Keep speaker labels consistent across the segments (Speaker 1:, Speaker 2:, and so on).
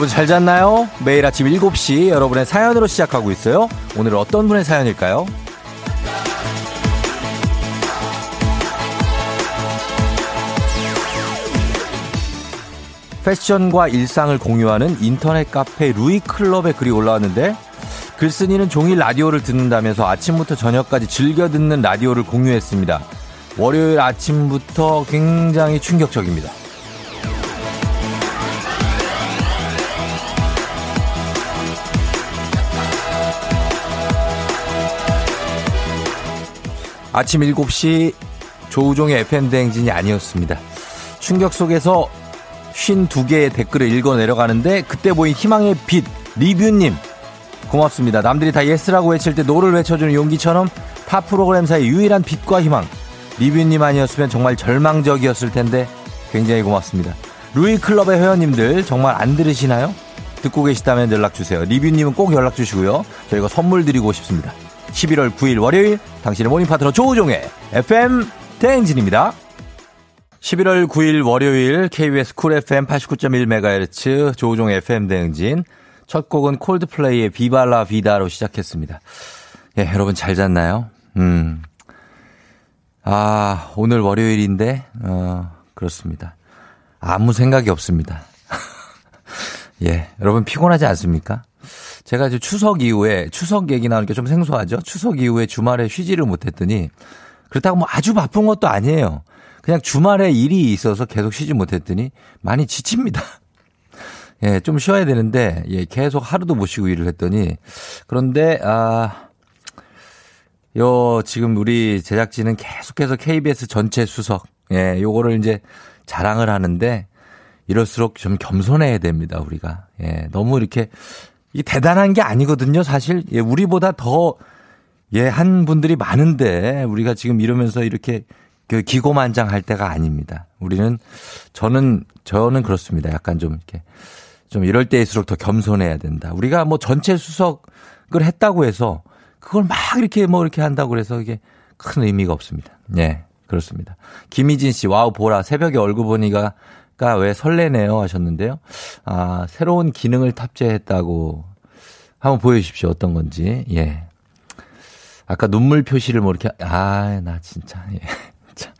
Speaker 1: 여러분 잘 잤나요? 매일 아침 7시 여러분의 사연으로 시작하고 있어요. 오늘 어떤 분의 사연일까요? 패션과 일상을 공유하는 인터넷 카페 루이클럽에 글이 올라왔는데 글쓴이는 종일 라디오를 듣는다면서 아침부터 저녁까지 즐겨 듣는 라디오를 공유했습니다. 월요일 아침부터 굉장히 충격적입니다. 아침 7시 조우종의 FM대행진이 아니었습니다. 충격 속에서 52개의 댓글을 읽어 내려가는데 그때 보인 희망의 빛 리뷰님 고맙습니다. 남들이 다 yes라고 외칠 때 no를 외쳐주는 용기처럼 타 프로그램사의 유일한 빛과 희망 리뷰님 아니었으면 정말 절망적이었을 텐데 굉장히 고맙습니다. 루이클럽의 회원님들 정말 안 들으시나요? 듣고 계시다면 연락주세요. 리뷰님은 꼭 연락주시고요. 저희가 선물 드리고 싶습니다. 11월 9일 월요일 당신의 morning 파트너 조우종의 FM 대행진입니다. 11월 9일 월요일 KBS 쿨 FM 89.1MHz 조우종의 FM 대행진 첫 곡은 콜드플레이의 Viva La Vida로 시작했습니다. 예, 여러분 잘 잤나요? 음. 아, 오늘 월요일인데 어, 그렇습니다. 아무 생각이 없습니다. 예, 여러분 피곤하지 않습니까? 제가 이제 추석 이후에 추석 얘기 나오니까 좀 생소하죠. 추석 이후에 주말에 쉬지를 못했더니 그렇다고 뭐 아주 바쁜 것도 아니에요. 그냥 주말에 일이 있어서 계속 쉬지 못했더니 많이 지칩니다. 예, 좀 쉬어야 되는데 예, 계속 하루도 못 쉬고 일을 했더니 그런데 아. 요, 지금 우리 제작진은 계속해서 KBS 전체 수석, 예, 요거를 이제 자랑을 하는데, 이럴수록 좀 겸손해야 됩니다, 우리가. 예, 너무 이렇게 이 대단한 게 아니거든요, 사실. 예, 우리보다 더, 예, 한 분들이 많은데, 우리가 지금 이러면서 이렇게 그 기고만장할 때가 아닙니다. 우리는, 저는, 저는 그렇습니다. 약간 좀 이렇게, 좀 이럴 때일수록 더 겸손해야 된다. 우리가 뭐 전체 수석을 했다고 해서, 그걸 막 이렇게 뭐 이렇게 한다고 그래서 이게 큰 의미가 없습니다. 예, 그렇습니다. 김희진 씨, wow, 보라. 새벽에 얼굴 보니까 왜 설레네요 하셨는데요. 아, 새로운 기능을 탑재했다고 한번 보여주십시오. 어떤 건지. 예. 아까 눈물 표시를 뭐 이렇게, 아, 나 진짜, 예. 참.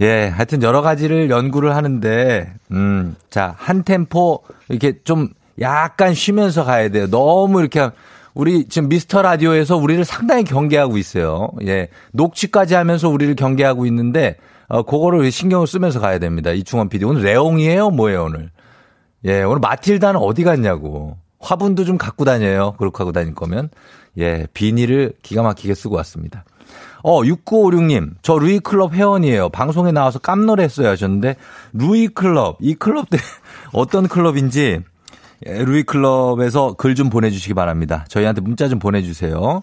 Speaker 1: 예, 하여튼 여러 가지를 연구를 하는데, 음, 자, 한 템포 이렇게 좀 약간 쉬면서 가야 돼요. 너무 이렇게 우리 지금 미스터 라디오에서 우리를 상당히 경계하고 있어요. 예. 녹취까지 하면서 우리를 경계하고 있는데, 어, 그거를 신경을 쓰면서 가야 됩니다. 이충원 PD. 오늘 레옹이에요? 뭐예요, 오늘? 예, 오늘 마틸다는 어디 갔냐고. 화분도 좀 갖고 다녀요. 그렇게 하고 다닐 거면. 예, 비닐을 기가 막히게 쓰고 왔습니다. 어, 6956님, 저 루이클럽 회원이에요. 방송에 나와서 깜놀했어요 하셨는데, 루이클럽, 이 클럽 때 어떤 클럽인지, 예, 루이클럽에서 글 좀 보내주시기 바랍니다. 저희한테 문자 좀 보내주세요.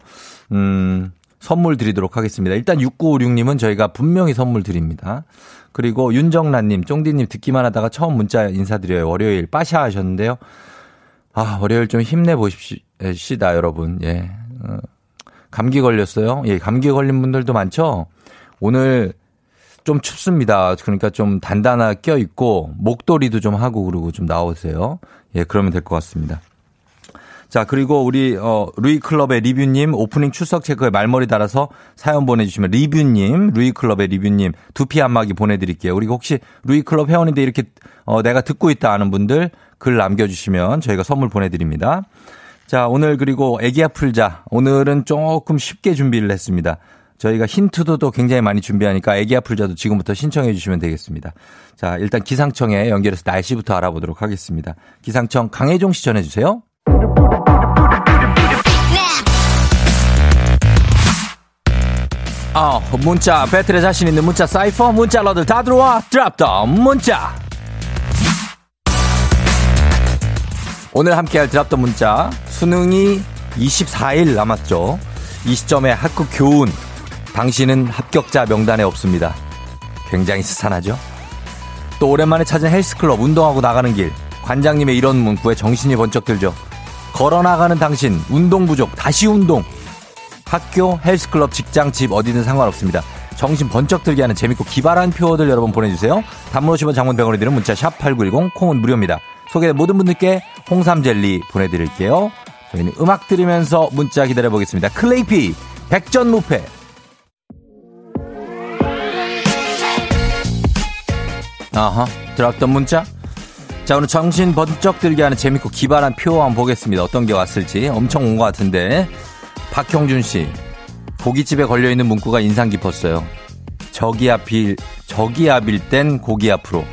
Speaker 1: 음, 선물 드리도록 하겠습니다. 일단 6956님은 저희가 분명히 선물 드립니다. 그리고 윤정란님, 쫑디님 듣기만 하다가 처음 문자 인사드려요. 월요일 빠샤 하셨는데요. 아, 월요일 좀 힘내보십시다, 여러분. 예. 어, 감기 걸렸어요? 예, 감기 걸린 분들도 많죠? 오늘 좀 춥습니다. 그러니까 좀 단단하게 껴있고, 목도리도 좀 하고 그러고 좀 나오세요. 예, 그러면 될 것 같습니다. 자, 그리고 우리, 어, 루이클럽의 리뷰님, 오프닝 출석 체크에 말머리 달아서 사연 보내주시면 리뷰님, 루이클럽의 리뷰님, 두피 안마기 보내드릴게요. 그리고 혹시 루이클럽 회원인데 이렇게, 어, 내가 듣고 있다 하는 분들 글 남겨주시면 저희가 선물 보내드립니다. 자, 오늘 그리고 애기야 풀자. 오늘은 조금 쉽게 준비를 했습니다. 저희가 힌트도 또 굉장히 많이 준비하니까 애기야 풀자도 지금부터 신청해 주시면 되겠습니다. 자, 일단 기상청에 연결해서 날씨부터 알아보도록 하겠습니다. 기상청 강혜종 씨 전해 주세요. 어, 문자 배틀에 자신 있는 문자 사이퍼 문자러들 다 들어와. 드랍더 문자. 오늘 함께할 드랍더 문자 수능이 24일 남았죠. 이 시점에 학급 교훈. 당신은 합격자 명단에 없습니다. 굉장히 스산하죠? 또 오랜만에 찾은 헬스클럽 운동하고 나가는 길. 관장님의 이런 문구에 정신이 번쩍 들죠. 걸어 나가는 당신 운동 부족 다시 운동 학교, 헬스클럽, 직장, 집 어디든 상관없습니다. 정신 번쩍 들게 하는 재밌고 기발한 표어들 여러분 보내주세요. 단문 50원 장문병원에 드는 문자 샵 8910 콩은 무료입니다. 소개된 모든 분들께 홍삼 젤리 보내드릴게요. 저희는 음악 들으면서 문자 기다려보겠습니다. 클레이피, 백전무패. 아하, 들어왔던 문자? 자, 오늘 정신 번쩍 들게 하는 재밌고 기발한 표 한번 보겠습니다. 어떤 게 왔을지. 엄청 온 것 같은데. 박형준 씨. 고깃집에 걸려있는 문구가 인상 깊었어요. 저기압일, 저기압일 땐 고기 앞으로.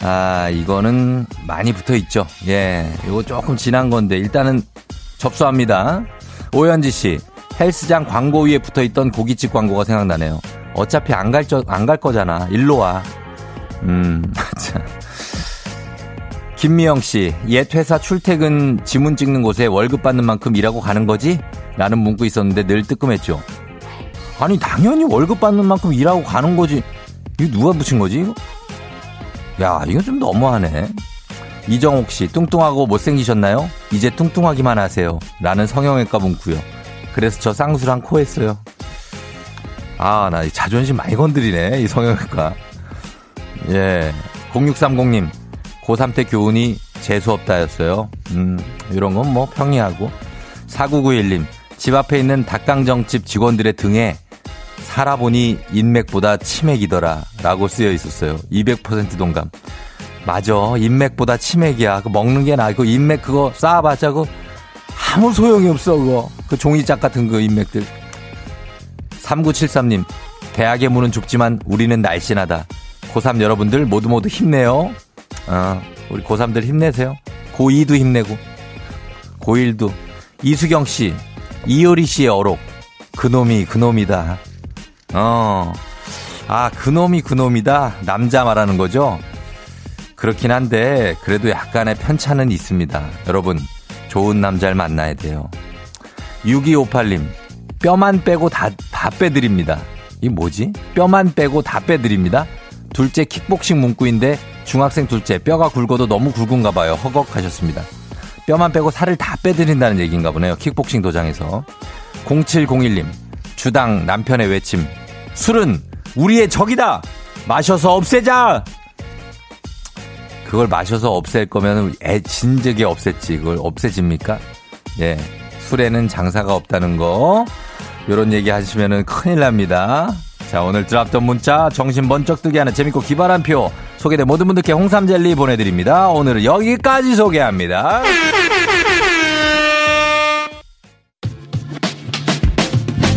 Speaker 1: 아, 이거는 많이 붙어 있죠. 예. 이거 조금 지난 건데, 일단은 접수합니다. 오현지 씨. 헬스장 광고 위에 붙어 있던 고깃집 광고가 생각나네요. 어차피 안 갈, 안 갈 거잖아. 일로 와. 음, 참. 김미영 씨, 옛 회사 출퇴근 지문 찍는 곳에 월급 받는 만큼 일하고 가는 거지? 라는 문구 있었는데 늘 뜨끔했죠. 아니, 당연히 월급 받는 만큼 일하고 가는 거지. 이거 누가 붙인 거지? 야, 이건 좀 너무하네. 이정옥 씨, 뚱뚱하고 못생기셨나요? 이제 뚱뚱하기만 하세요. 라는 성형외과 문구요. 그래서 저 쌍수랑 코 했어요. 아, 나 자존심 많이 건드리네, 이 성형외과. 예. 0630님, 고3 때 교훈이 재수없다였어요. 음, 이런 건 뭐 평이하고. 4991님, 집 앞에 있는 닭강정집 직원들의 등에 살아보니 인맥보다 치맥이더라. 라고 쓰여 있었어요. 200% 동감. 맞아. 인맥보다 치맥이야. 그 먹는 게 나아. 그 인맥 그거 쌓아봤자 그 아무 소용이 없어. 그거. 그 종이짝 같은 그 인맥들. 3973님, 대학의 문은 좁지만 우리는 날씬하다. 고3 여러분들 모두 모두 힘내요. 어, 우리 고3들 힘내세요. 고2도 힘내고. 고1도. 이수경 씨, 이효리 씨의 어록. 그놈이 그놈이다. 어. 아, 그놈이 그놈이다. 남자 말하는 거죠? 그렇긴 한데, 그래도 약간의 편차는 있습니다. 여러분, 좋은 남자를 만나야 돼요. 6258님, 뼈만 빼고 다, 다 빼드립니다. 이 뭐지? 뼈만 빼고 다 빼드립니다. 둘째 킥복싱 문구인데 중학생 둘째 뼈가 굵어도 너무 굵은가 봐요. 허걱하셨습니다. 뼈만 빼고 살을 다 빼드린다는 얘기인가 보네요. 킥복싱 도장에서. 0701님. 주당 남편의 외침. 술은 우리의 적이다. 마셔서 없애자. 그걸 마셔서 없앨 거면 애 진즉에 없앴지. 그걸 없애집니까? 예. 술에는 장사가 없다는 거. 요런 얘기 하시면은 큰일 납니다. 자, 오늘 드랍던 문자 정신 번쩍 뜨게 하는 재밌고 기발한 표 소개된 모든 분들께 홍삼 젤리 보내드립니다. 오늘은 여기까지 소개합니다.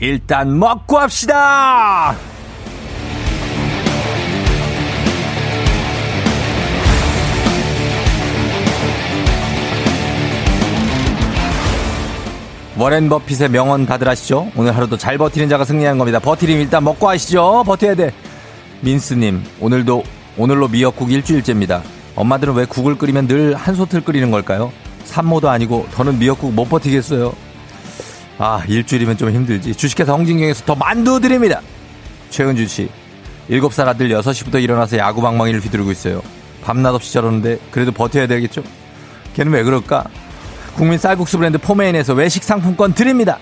Speaker 1: 일단 먹고 합시다. 워렌 버핏의 명언 다들 아시죠? 오늘 하루도 잘 버티는 자가 승리하는 겁니다. 버티림 일단 먹고 하시죠. 버텨야 돼. 민스님, 오늘도, 오늘로 미역국 일주일째입니다. 엄마들은 왜 국을 끓이면 늘 한솥을 끓이는 걸까요? 산모도 아니고 더는 미역국 못 버티겠어요. 아, 일주일이면 좀 힘들지. 주식회사 홍진경에서 더 만두 드립니다. 최은주 씨, 7살 아들 6시부터 일어나서 야구방망이를 휘두르고 있어요. 밤낮 없이 저러는데 그래도 버텨야 되겠죠? 걔는 왜 그럴까? 국민 쌀국수 브랜드 포메인에서 외식 상품권 드립니다.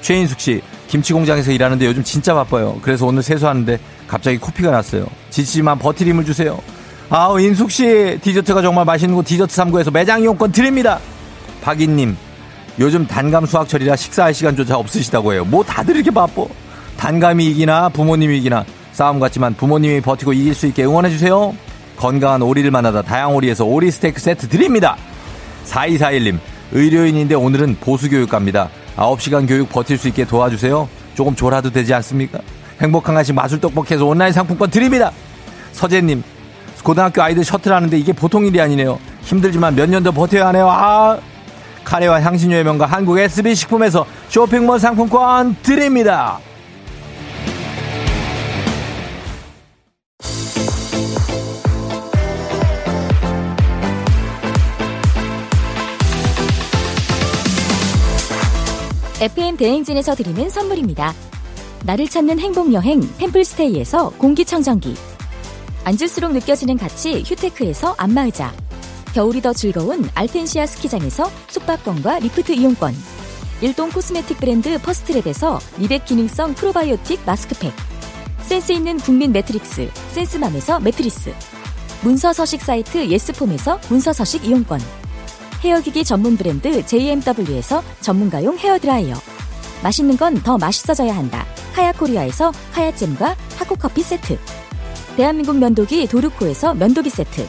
Speaker 1: 최인숙 씨, 김치 공장에서 일하는데 요즘 진짜 바빠요. 그래서 오늘 세수하는데 갑자기 코피가 났어요. 지치지만 버티림을 주세요. 아우, 인숙 씨, 디저트가 정말 맛있는 곳 디저트 3구에서 매장 이용권 드립니다. 박인님, 요즘 단감 수학철이라 식사할 시간조차 없으시다고 해요. 뭐 다들 이렇게 바빠. 단감이 이기나 부모님이 이기나 싸움 같지만 부모님이 버티고 이길 수 있게 응원해주세요. 건강한 오리를 만나다 다양오리에서 오리 스테이크 세트 드립니다. 4241님, 의료인인데 오늘은 보수교육갑니다. 9시간 교육 버틸 수 있게 도와주세요. 조금 졸아도 되지 않습니까? 행복한 간식 마술떡볶이에서 온라인 상품권 드립니다. 서재님, 고등학교 아이들 셔틀 하는데 이게 보통 일이 아니네요. 힘들지만 몇 년 더 버텨야 하네요. 아! 카레와 향신료의 명가 한국 SB 식품에서 쇼핑몰 상품권 드립니다.
Speaker 2: FM 대행진에서 드리는 선물입니다. 나를 찾는 행복 여행 템플스테이에서 공기청정기. 앉을수록 느껴지는 가치 휴테크에서 안마의자. 겨울이 더 즐거운 알펜시아 스키장에서 숙박권과 리프트 이용권. 일동 코스메틱 브랜드 퍼스트랩에서 미백 기능성 프로바이오틱 마스크팩. 센스 있는 국민 매트리스 센스맘에서 매트리스. 문서 서식 사이트 예스폼에서 문서 서식 이용권. 헤어기기 전문 브랜드 JMW에서 전문가용 헤어드라이어. 맛있는 건 더 맛있어져야 한다. 하야코리아에서 하야잼과 하코커피 세트. 대한민국 면도기 도르코에서 면도기 세트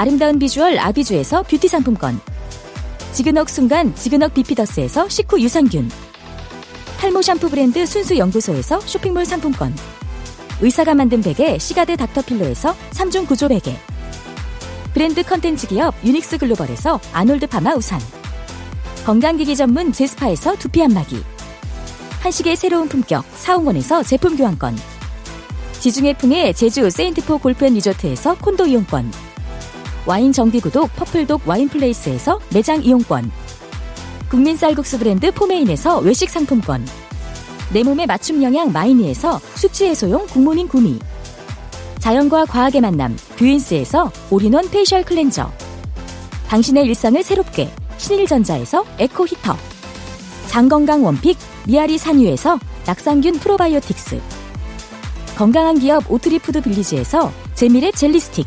Speaker 2: 아름다운 비주얼 아비주에서 뷰티 상품권. 지그넉 순간 지그넉 비피더스에서 식후 유산균. 탈모 샴푸 브랜드 순수 연구소에서 쇼핑몰 상품권. 의사가 만든 베개 시가드 닥터필로에서 3중 구조 베개. 브랜드 컨텐츠 기업 유닉스 글로벌에서 아놀드 파마 우산. 건강기기 전문 제스파에서 두피 안마기. 한식의 새로운 품격 사홍원에서 제품 교환권. 지중해 풍의 제주 세인트포 골프앤 리조트에서 콘도 이용권 와인 정기구독 퍼플독 와인플레이스에서 매장 이용권. 국민 쌀국수 브랜드 포메인에서 외식 상품권. 내 몸에 맞춤 영양 마이니에서 숙취 해소용 국모닝 구미. 자연과 과학의 만남 뷰인스에서 all-in-one facial 클렌저. 당신의 일상을 새롭게 신일전자에서 에코 히터. 장건강 one pick 미야리산 U에서 낙산균 프로바이오틱스. 건강한 기업 오트리푸드 빌리지에서 재미랩 젤리 스틱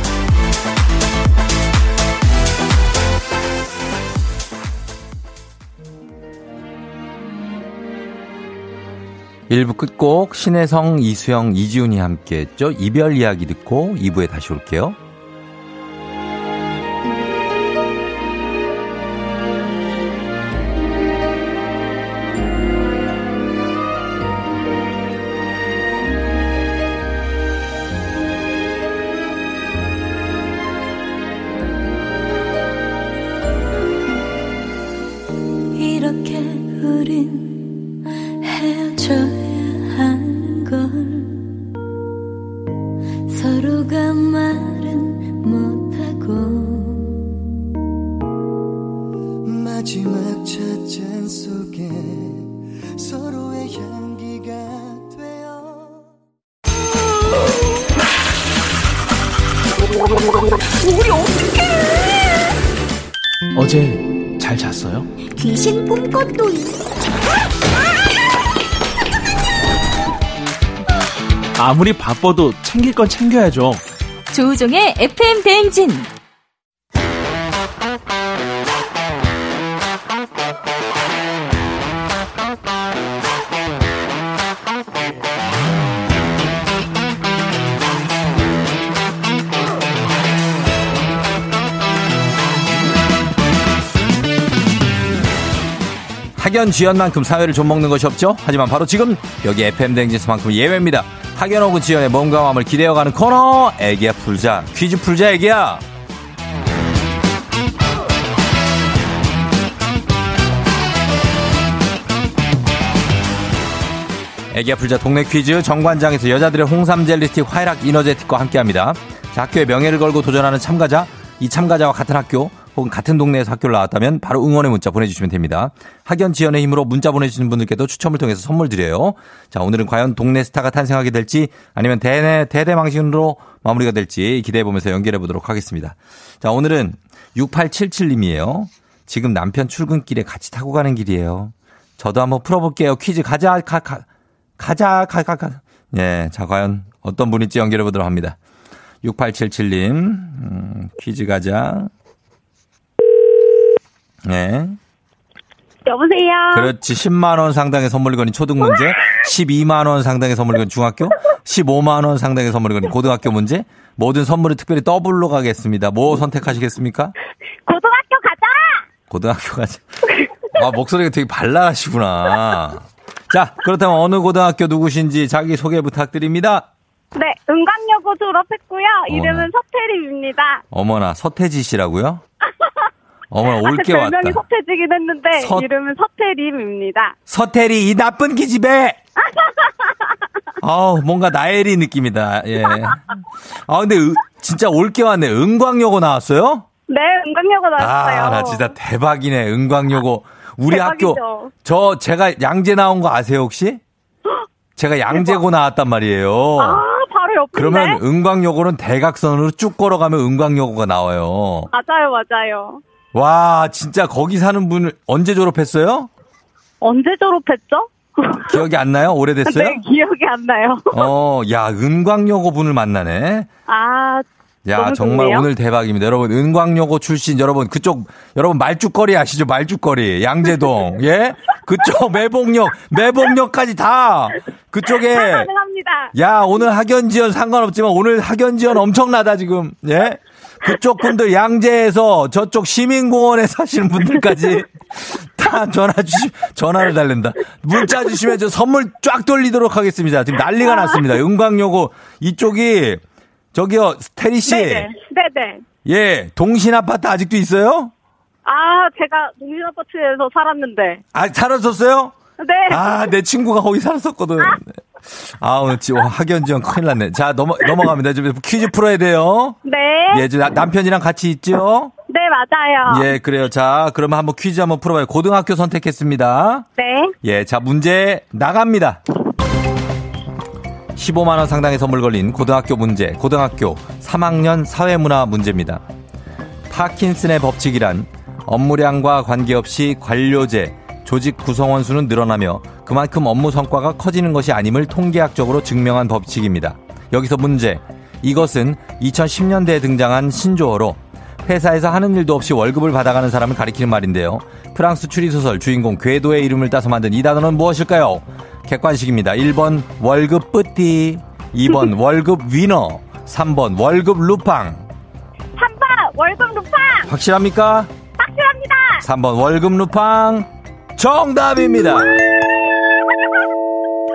Speaker 1: 1부 끝곡 신혜성, 이수영, 이지훈이 함께했죠. 이별 이야기 듣고 2부에 다시 올게요.
Speaker 3: 아무리 바빠도 챙길 건 챙겨야죠.
Speaker 2: 조우종의 FM 대행진
Speaker 1: 학연 지연만큼 사회를 좀 먹는 것이 없죠. 하지만 바로 지금 여기 FM 댕지스만큼 예외입니다. 혹은 지연의 몸과 마음을 기대어가는 코너 애기야 풀자 퀴즈 풀자 애기야. 애기야 풀자 동네 퀴즈 정관장에서 여자들의 홍삼 젤리스틱 화이락 이너제틱과 함께합니다. 자, 학교의 명예를 걸고 도전하는 참가자, 이 참가자와 같은 학교 혹은 같은 동네에서 학교를 나왔다면 바로 응원의 문자 보내주시면 됩니다. 학연 지연의 힘으로 문자 보내주시는 분들께도 추첨을 통해서 선물 드려요. 자, 오늘은 과연 동네 스타가 탄생하게 될지 아니면 대대, 대대망신으로 마무리가 될지 기대해 보면서 연결해 보도록 하겠습니다. 자, 오늘은 6877님이에요. 지금 남편 출근길에 같이 타고 가는 길이에요. 저도 한번 풀어볼게요. 퀴즈 가자, 가, 가, 가자, 가, 가, 가. 예, 자, 과연 어떤 분일지 연결해 보도록 합니다. 6877님, 음, 퀴즈 가자. 네.
Speaker 4: 여보세요.
Speaker 1: 그렇지. 10만 원 상당의 선물이 거는 초등 문제, 12만 원 상당의 선물이 거는 중학교, 15만 원 상당의 선물이 거는 고등학교 문제, 모든 선물을 특별히 더블로 가겠습니다. 뭐 선택하시겠습니까?
Speaker 4: 고등학교 가자.
Speaker 1: 고등학교 가자. 아, 목소리가 되게 발랄하시구나. 자, 그렇다면 어느 고등학교 누구신지 자기 소개 부탁드립니다.
Speaker 4: 네, 은광여고 졸업했고요. 이름은 서태림입니다.
Speaker 1: 어머나, 서태지 씨라고요? 어머나,
Speaker 4: 아,
Speaker 1: 올게
Speaker 4: 제
Speaker 1: 왔다.
Speaker 4: 별명이 서태지긴 했는데
Speaker 1: 서-
Speaker 4: 이름은 서태림입니다.
Speaker 1: 서태리, 이 나쁜 기집애! 아우, 뭔가 나엘이 느낌이다. 예. 아, 근데 으- 진짜 올게 왔네. 은광여고 나왔어요?
Speaker 4: 네, 은광여고 나왔어요.
Speaker 1: 아, 나 진짜 대박이네. 은광여고. 우리
Speaker 4: 대박이죠.
Speaker 1: 학교, 저, 제가 양재 나온 거 아세요, 혹시? 제가 양재고 나왔단 말이에요.
Speaker 4: 아, 바로 옆인데?
Speaker 1: 그러면 은광여고는 대각선으로 쭉 걸어가면 은광여고가 나와요.
Speaker 4: 맞아요, 맞아요.
Speaker 1: 와, 진짜 거기 사는 분을 언제 졸업했어요?
Speaker 4: 언제 졸업했죠?
Speaker 1: 기억이 안 나요? 오래됐어요?
Speaker 4: 네, 기억이 안 나요.
Speaker 1: 어, 야, 은광여고 분을 만나네.
Speaker 4: 아,
Speaker 1: 야, 정말
Speaker 4: 좋네요.
Speaker 1: 오늘 대박입니다. 여러분, 은광여고 출신 여러분, 그쪽, 여러분, 말죽거리 아시죠? 말죽거리. 양재동. 예? 그쪽 매봉역, 매봉역까지 다 그쪽에
Speaker 4: 가능합니다.
Speaker 1: 야, 오늘 학연 지원 상관없지만 오늘 학연 지원 엄청나다 지금. 예? 그쪽 분들 양재에서 저쪽 시민공원에 사시는 분들까지 다 전화 주시 전화를 달랜다. 문자 주시면 저 선물 쫙 돌리도록 하겠습니다. 지금 난리가 났습니다. 은광여고 이쪽이 저기요, 테리 씨.
Speaker 4: 네네, 네네.
Speaker 1: 예, 동신 아파트 아직도 있어요?
Speaker 4: 아, 제가 동신 아파트에서 살았는데.
Speaker 1: 아, 살았었어요?
Speaker 4: 네.
Speaker 1: 아, 내 친구가 거기 살았었거든. 아, 오늘 지금 학연 지원 큰일 났네. 자, 넘어, 넘어갑니다. 좀 퀴즈 풀어야 돼요.
Speaker 4: 네.
Speaker 1: 예, 저 남편이랑 같이 있죠?
Speaker 4: 네, 맞아요.
Speaker 1: 예, 그래요. 자, 그러면 한번 퀴즈 한번 풀어봐요. 고등학교 선택했습니다.
Speaker 4: 네.
Speaker 1: 예, 자, 문제 나갑니다. 15만원 상당의 선물 걸린 고등학교 문제, 고등학교 3학년 사회문화 문제입니다. 파킨슨의 법칙이란 업무량과 관계없이 관료제, 조직 구성원 수는 늘어나며 그만큼 업무 성과가 커지는 것이 아님을 통계학적으로 증명한 법칙입니다. 여기서 문제. 이것은 2010년대에 등장한 신조어로 회사에서 하는 일도 없이 월급을 받아가는 사람을 가리키는 말인데요. 프랑스 추리소설 주인공 궤도의 이름을 따서 만든 이 단어는 무엇일까요? 객관식입니다. 1번 월급 뿌띠, 2번 월급 위너, 3번 월급 루팡.
Speaker 4: 3번, 월급 루팡!
Speaker 1: 확실합니까?
Speaker 4: 확실합니다!
Speaker 1: 3번 월급 루팡 정답입니다.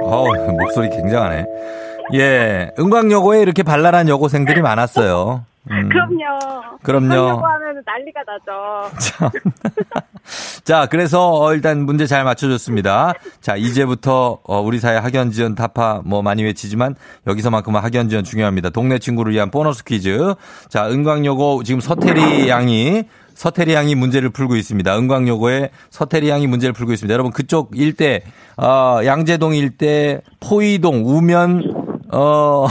Speaker 1: 어우, 목소리 굉장하네. 예, 은광여고에 이렇게 발랄한 여고생들이 많았어요. 음,
Speaker 4: 그럼요.
Speaker 1: 그럼요.
Speaker 4: 하면 난리가 나죠.
Speaker 1: 참. 자, 그래서 어, 일단 문제 잘 맞춰줬습니다. 자, 이제부터 어, 우리 사회 학연 지원 타파 뭐 많이 외치지만 여기서만큼은 학연 지원 중요합니다. 동네 친구를 위한 보너스 퀴즈. 자, 은광여고 지금 서태리 양이 서태리 양이 문제를 풀고 있습니다. 은광여고에 서태리 양이 문제를 풀고 있습니다. 여러분 그쪽 일대 어, 양재동 일대 포이동 우면 어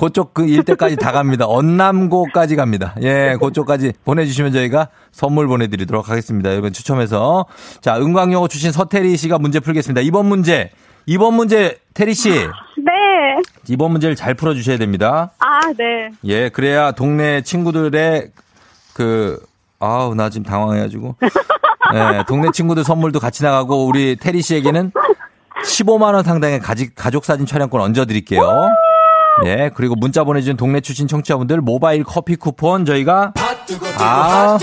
Speaker 1: 그쪽 그 일대까지 다 갑니다. 언남고까지 갑니다. 예, 그쪽까지 보내주시면 저희가 선물 보내드리도록 하겠습니다. 여러분 추첨해서. 자, 은광여고 출신 서태리 씨가 문제 풀겠습니다. 이번 문제, 이번 문제, 태리 씨.
Speaker 4: 네.
Speaker 1: 이번 문제를 잘 풀어주셔야 됩니다.
Speaker 4: 아, 네.
Speaker 1: 예, 그래야 동네 친구들의 그, 아우, 나 지금 당황해가지고. 예, 동네 친구들 선물도 같이 나가고, 우리 태리 씨에게는 15만원 상당의 가족 사진 촬영권 얹어드릴게요. 예, 그리고 문자 보내주신 동네 출신 청취자분들 모바일 커피 쿠폰 저희가 아,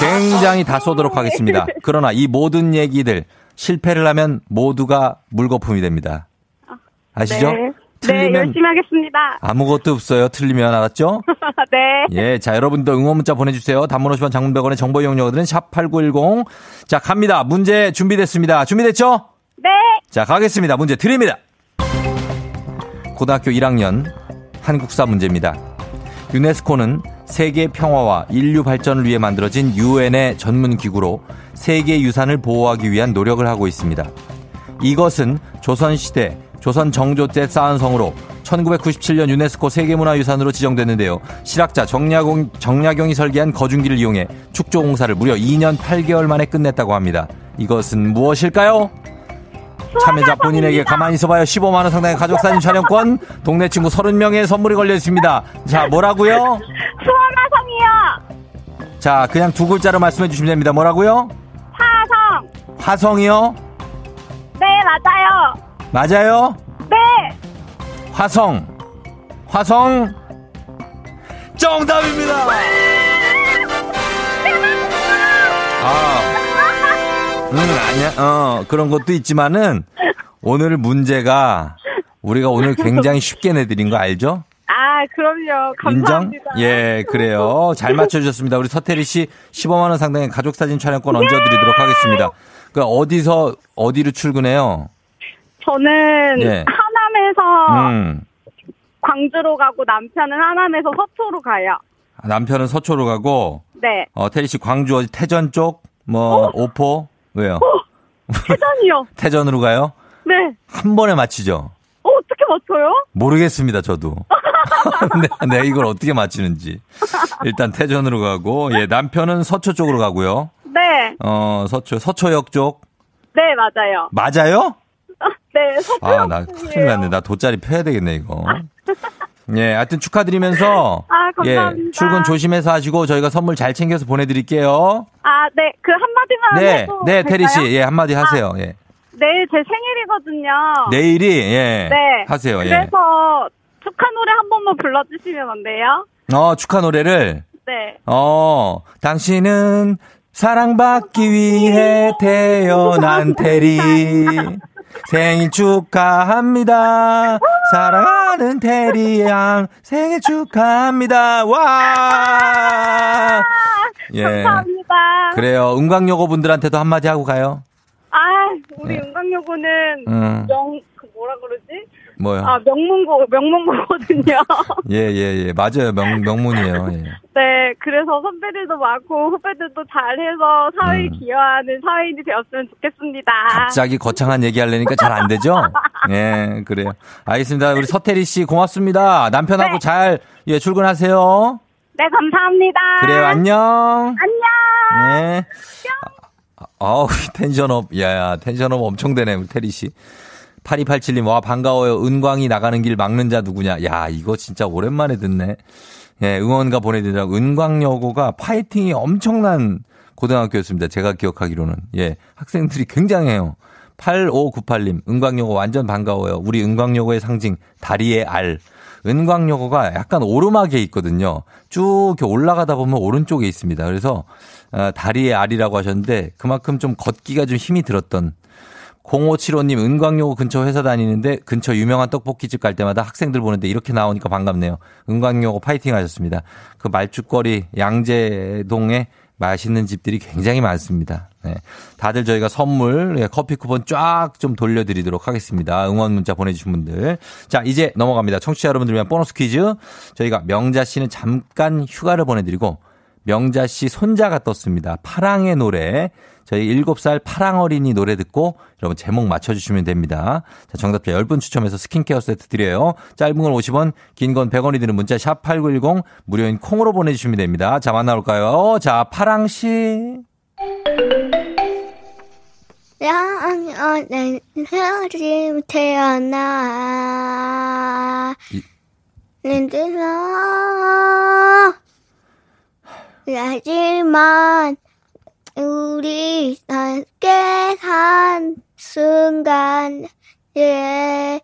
Speaker 1: 굉장히 다 쏘도록 하겠습니다. 그러나 이 모든 얘기들 실패를 하면 모두가 물거품이 됩니다. 아시죠?
Speaker 4: 네. 네,
Speaker 1: 틀리면
Speaker 4: 열심히 하겠습니다.
Speaker 1: 아무것도 없어요. 틀리면 알았죠?
Speaker 4: 네.
Speaker 1: 예, 자, 여러분도 응원 문자 보내주세요. 단문 50원 장문 100원의 정보 이용료들은 샵8910. 자, 갑니다. 문제 준비됐습니다. 준비됐죠?
Speaker 4: 네.
Speaker 1: 자, 가겠습니다. 문제 드립니다. 고등학교 1학년 한국사 문제입니다. 유네스코는 세계 평화와 인류 발전을 위해 만들어진 유엔의 전문 기구로 세계 유산을 보호하기 위한 노력을 하고 있습니다. 이것은 조선시대 조선 정조 때 쌓은 성으로 1997년 유네스코 세계문화유산으로 지정됐는데요. 실학자 정약용, 정약용이 설계한 거중기를 이용해 축조 공사를 무려 2년 8개월 만에 끝냈다고 합니다. 이것은 무엇일까요? 참여자 본인에게 가만히 있어봐요. 15만 원 상당의 가족 사진 촬영권, 동네 친구 30명의 선물이 걸려 있습니다. 자, 뭐라고요?
Speaker 4: 수원화성이요.
Speaker 1: 자, 그냥 두 글자로 말씀해 주시면 됩니다. 뭐라고요?
Speaker 4: 화성.
Speaker 1: 화성이요?
Speaker 4: 네, 맞아요.
Speaker 1: 맞아요?
Speaker 4: 네.
Speaker 1: 화성. 화성. 정답입니다. 아. 음, 아니야. 어, 그런 것도 있지만은 오늘 문제가 우리가 오늘 굉장히 쉽게 내드린 거 알죠?
Speaker 4: 아, 그럼요.
Speaker 1: 인정?
Speaker 4: 감사합니다.
Speaker 1: 예, 그래요. 잘 맞춰주셨습니다. 우리 서태리 씨 15만 원 상당의 가족 사진 촬영권 얹어드리도록 하겠습니다. 그, 어디서, 어디로 출근해요?
Speaker 4: 저는
Speaker 1: 예.
Speaker 4: 하남에서
Speaker 1: 음.
Speaker 4: 광주로 가고 남편은 하남에서 서초로 가요.
Speaker 1: 남편은 서초로 가고,
Speaker 4: 네.
Speaker 1: 어, 태리 씨 광주 어디 태전 쪽? 뭐, 오포? 왜요?
Speaker 4: 회전이요.
Speaker 1: 태전으로 가요?
Speaker 4: 네.
Speaker 1: 한 번에 맞히죠?
Speaker 4: 어, 어떻게 맞춰요?
Speaker 1: 모르겠습니다, 저도. 네, 네, 이걸 어떻게 맞히는지. 일단 태전으로 가고, 예, 남편은 서초 쪽으로 가고요.
Speaker 4: 네.
Speaker 1: 어, 서초, 서초역 쪽.
Speaker 4: 네, 맞아요.
Speaker 1: 맞아요?
Speaker 4: 네, 서초.
Speaker 1: 아, 나 큰일 났네. 나 돗자리 펴야 되겠네, 이거. 예, 하여튼 축하드리면서.
Speaker 4: 아, 감사합니다.
Speaker 1: 예, 출근 조심해서 하시고 저희가 선물 잘 챙겨서 보내드릴게요.
Speaker 4: 아, 네. 그 한마디만
Speaker 1: 네,
Speaker 4: 해도
Speaker 1: 네,
Speaker 4: 될까요?
Speaker 1: 태리 씨. 예, 한마디 하세요. 예.
Speaker 4: 내일 제 생일이거든요.
Speaker 1: 내일이, 예.
Speaker 4: 네.
Speaker 1: 하세요, 예.
Speaker 4: 그래서 축하 노래 한 번만 불러주시면 안 돼요?
Speaker 1: 어, 축하 노래를.
Speaker 4: 네.
Speaker 1: 어, 당신은 사랑받기 위해 태어난 테리. 생일 축하합니다. 사랑하는 테리 양 생일 축하합니다. 와! 예.
Speaker 4: 감사합니다.
Speaker 1: 그래요. 은광여고 분들한테도 한마디 하고 가요.
Speaker 4: 아, 우리
Speaker 1: 네.
Speaker 4: 은광여고는
Speaker 1: 음.
Speaker 4: 명, 그 뭐라 그러지?
Speaker 1: 뭐요?
Speaker 4: 아, 명문고, 명문고거든요.
Speaker 1: 예, 예, 예. 맞아요. 명, 명문이에요. 예.
Speaker 4: 네, 그래서 선배들도 많고 후배들도 잘해서 사회에
Speaker 1: 음.
Speaker 4: 기여하는 사회인이 되었으면 좋겠습니다.
Speaker 1: 갑자기 거창한 얘기 하려니까 잘 안 되죠? 예, 그래요. 알겠습니다. 우리 서태리 씨 고맙습니다. 남편하고
Speaker 4: 네.
Speaker 1: 잘, 예, 출근하세요.
Speaker 4: 네, 감사합니다.
Speaker 1: 그래요, 안녕.
Speaker 4: 안녕.
Speaker 1: 예. 아, 아우, 텐션업. 야, 야, 텐션업 엄청 되네, 우리 태리 씨. 8287님, 와, 반가워요. 은광이 나가는 길 막는 자 누구냐. 야, 이거 진짜 오랜만에 듣네. 예, 응원가 보내드리라고. 은광여고가 파이팅이 엄청난 고등학교였습니다. 제가 기억하기로는. 예, 학생들이 굉장해요. 8598님, 은광여고 완전 반가워요. 우리 은광여고의 상징, 다리의 알. 은광여고가 약간 오르막에 있거든요. 쭉 이렇게 올라가다 보면 오른쪽에 있습니다. 그래서, 어, 다리의 알이라고 하셨는데, 그만큼 좀 걷기가 좀 힘이 들었던 0575님 은광여고 근처 회사 다니는데 근처 유명한 떡볶이집 갈 때마다 학생들 보는데 이렇게 나오니까 반갑네요. 은광여고 파이팅 하셨습니다. 그 말죽거리 양재동에 맛있는 집들이 굉장히 많습니다. 네. 다들 저희가 선물 예, 커피 쿠폰 쫙 좀 돌려드리도록 하겠습니다. 응원 문자 보내주신 분들. 자 이제 넘어갑니다. 청취자 여러분들 위한 보너스 퀴즈. 저희가 명자 씨는 잠깐 휴가를 보내드리고 명자 씨 손자가 떴습니다. 파랑의 노래. 저희 7살 파랑 어린이 노래 듣고 여러분 제목 맞춰주시면 됩니다. 자, 정답자 10분 추첨해서 스킨케어 세트 드려요. 짧은 건 50원, 긴 건 100원이 드는 문자 샵 8910 무료인 콩으로 보내주시면 됩니다. 자, 만나볼까요? 자, 파랑 씨.
Speaker 5: 양어는 흐림 태어나
Speaker 1: 이-
Speaker 5: 랜들어 하지만 우리 함께 한 순간 예술의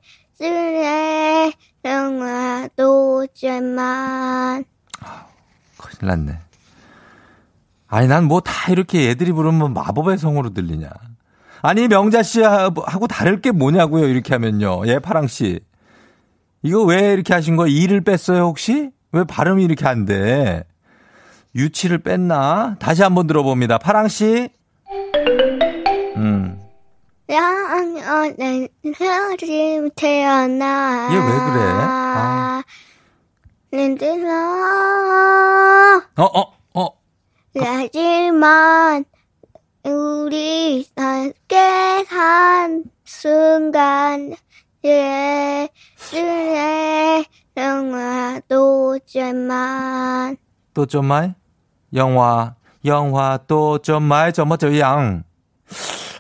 Speaker 5: 영화도 지만
Speaker 1: 큰일 났네. 아니, 난 뭐 다 이렇게 애들이 부르면 마법의 성으로 들리냐. 아니, 명자 씨하고 다를 게 뭐냐고요, 이렇게 하면요. 예, 파랑 씨. 이거 왜 이렇게 하신 거예요? 이를 뺐어요, 혹시? 왜 발음이 이렇게 안 돼? 유치를 뺐나? 다시 한번 들어봅니다. 파랑 씨. 음.
Speaker 5: 양어는 흐림 태어나
Speaker 1: 얘 왜 그래? 아.
Speaker 5: 랜들어
Speaker 1: 어, 어, 어.
Speaker 5: 하지만 우리 함께 한 순간 예술의 영화도 지만
Speaker 1: 또좀 말? 영화, 영화 또 좀 말, 점뭐 저 양.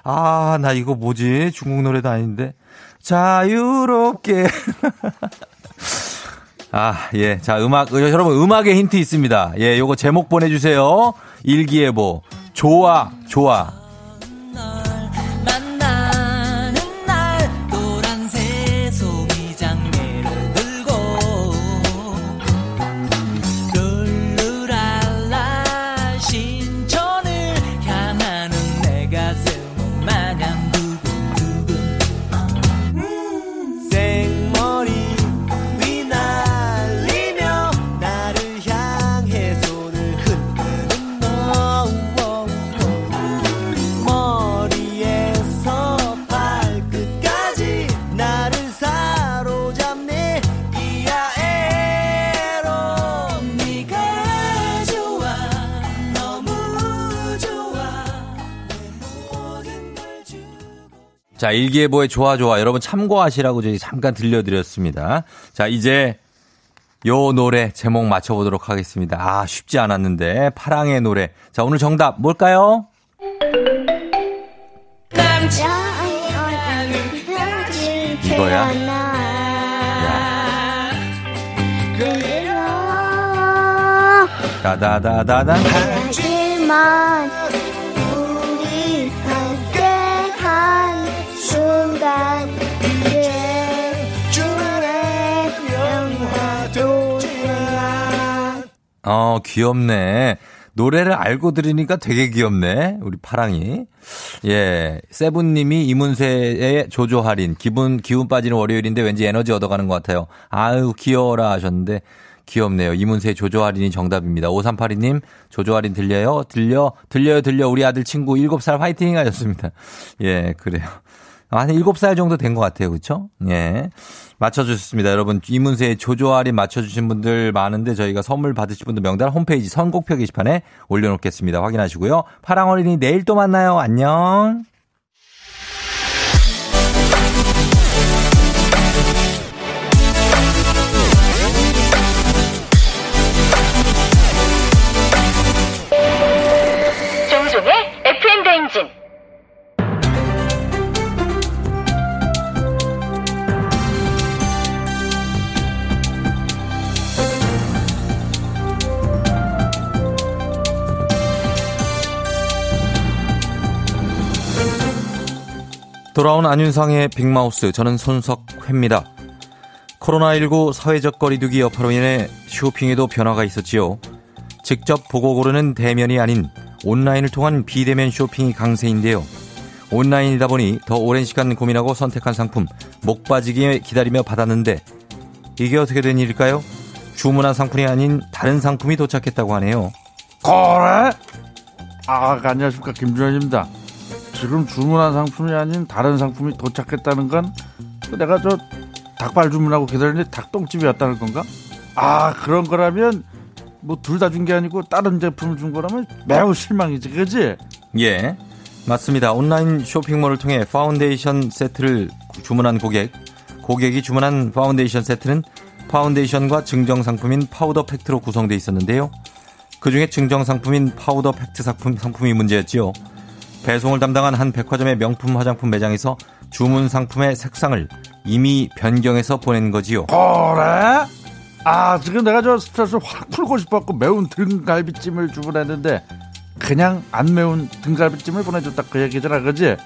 Speaker 1: 아, 나 이거 뭐지? 중국 노래도 아닌데. 자유롭게. 아, 예. 자, 음악, 어, 여러분, 음악의 힌트 있습니다. 예, 요거 제목 보내주세요. 일기예보. 좋아, 좋아. 자, 일기예보의 좋아, 좋아. 여러분 참고하시라고 저희 잠깐 들려드렸습니다. 자, 이제 요 노래 제목 맞춰보도록 하겠습니다. 아, 쉽지 않았는데. 파랑의 노래. 자, 오늘 정답 뭘까요? 이거야? 다다다다다.
Speaker 5: 순간 이제
Speaker 1: 어, 귀엽네. 노래를 알고 들으니까 되게 귀엽네. 우리 파랑이. 예. 세븐님이 이문세의 조조 할인. 기분, 기운 빠지는 월요일인데 왠지 에너지 얻어가는 것 같아요. 아유, 귀여워라 하셨는데. 귀엽네요. 이문세의 조조 할인이 정답입니다. 5382님, 조조 할인 들려요? 들려? 들려요, 들려. 우리 아들 친구 7살 화이팅 하셨습니다. 예, 그래요. 한 7살 정도 된 것 같아요. 그쵸? 예. 맞춰주셨습니다. 여러분, 이문세의 조조 할인 맞춰주신 분들 많은데 저희가 선물 받으실 분들 명단 홈페이지 선곡표 게시판에 올려놓겠습니다. 확인하시고요. 파랑 어린이 내일 또 만나요. 안녕. 돌아온 안윤상의 빅마우스. 저는 손석회입니다. 코로나19 사회적 거리두기 여파로 인해 쇼핑에도 변화가 있었지요. 직접 보고 고르는 대면이 아닌 온라인을 통한 비대면 쇼핑이 강세인데요. 온라인이다 보니 더 오랜 시간 고민하고 선택한 상품 목 빠지게 기다리며 받았는데 이게 어떻게 된 일일까요? 주문한 상품이 아닌 다른 상품이 도착했다고 하네요.
Speaker 6: 그래? 아, 안녕하십니까. 김주현입니다. 지금 주문한 상품이 아닌 다른 상품이 도착했다는 건 내가 저 닭발 주문하고 기다리는데 닭똥집이었다는 건가? 아, 그런 거라면 뭐 둘 다 준 게 아니고 다른 제품을 준 거라면 매우 실망이지, 그지?
Speaker 1: 예, 맞습니다. 온라인 쇼핑몰을 통해 파운데이션 세트를 주문한 고객. 고객이 주문한 파운데이션 세트는 파운데이션과 증정 상품인 파우더 팩트로 구성되어 있었는데요. 그 중에 증정 상품인 파우더 팩트 상품, 상품이 문제였지요. 배송을 담당한 한 백화점의 명품 화장품 매장에서 주문 상품의 색상을 이미 변경해서 보낸 거지요.
Speaker 6: 그래? 아, 지금 내가 저 스트레스 확 풀고 싶었고 매운 등갈비찜을 주문했는데 그냥 안 매운 등갈비찜을 보내줬다 그 얘기잖아, 그지?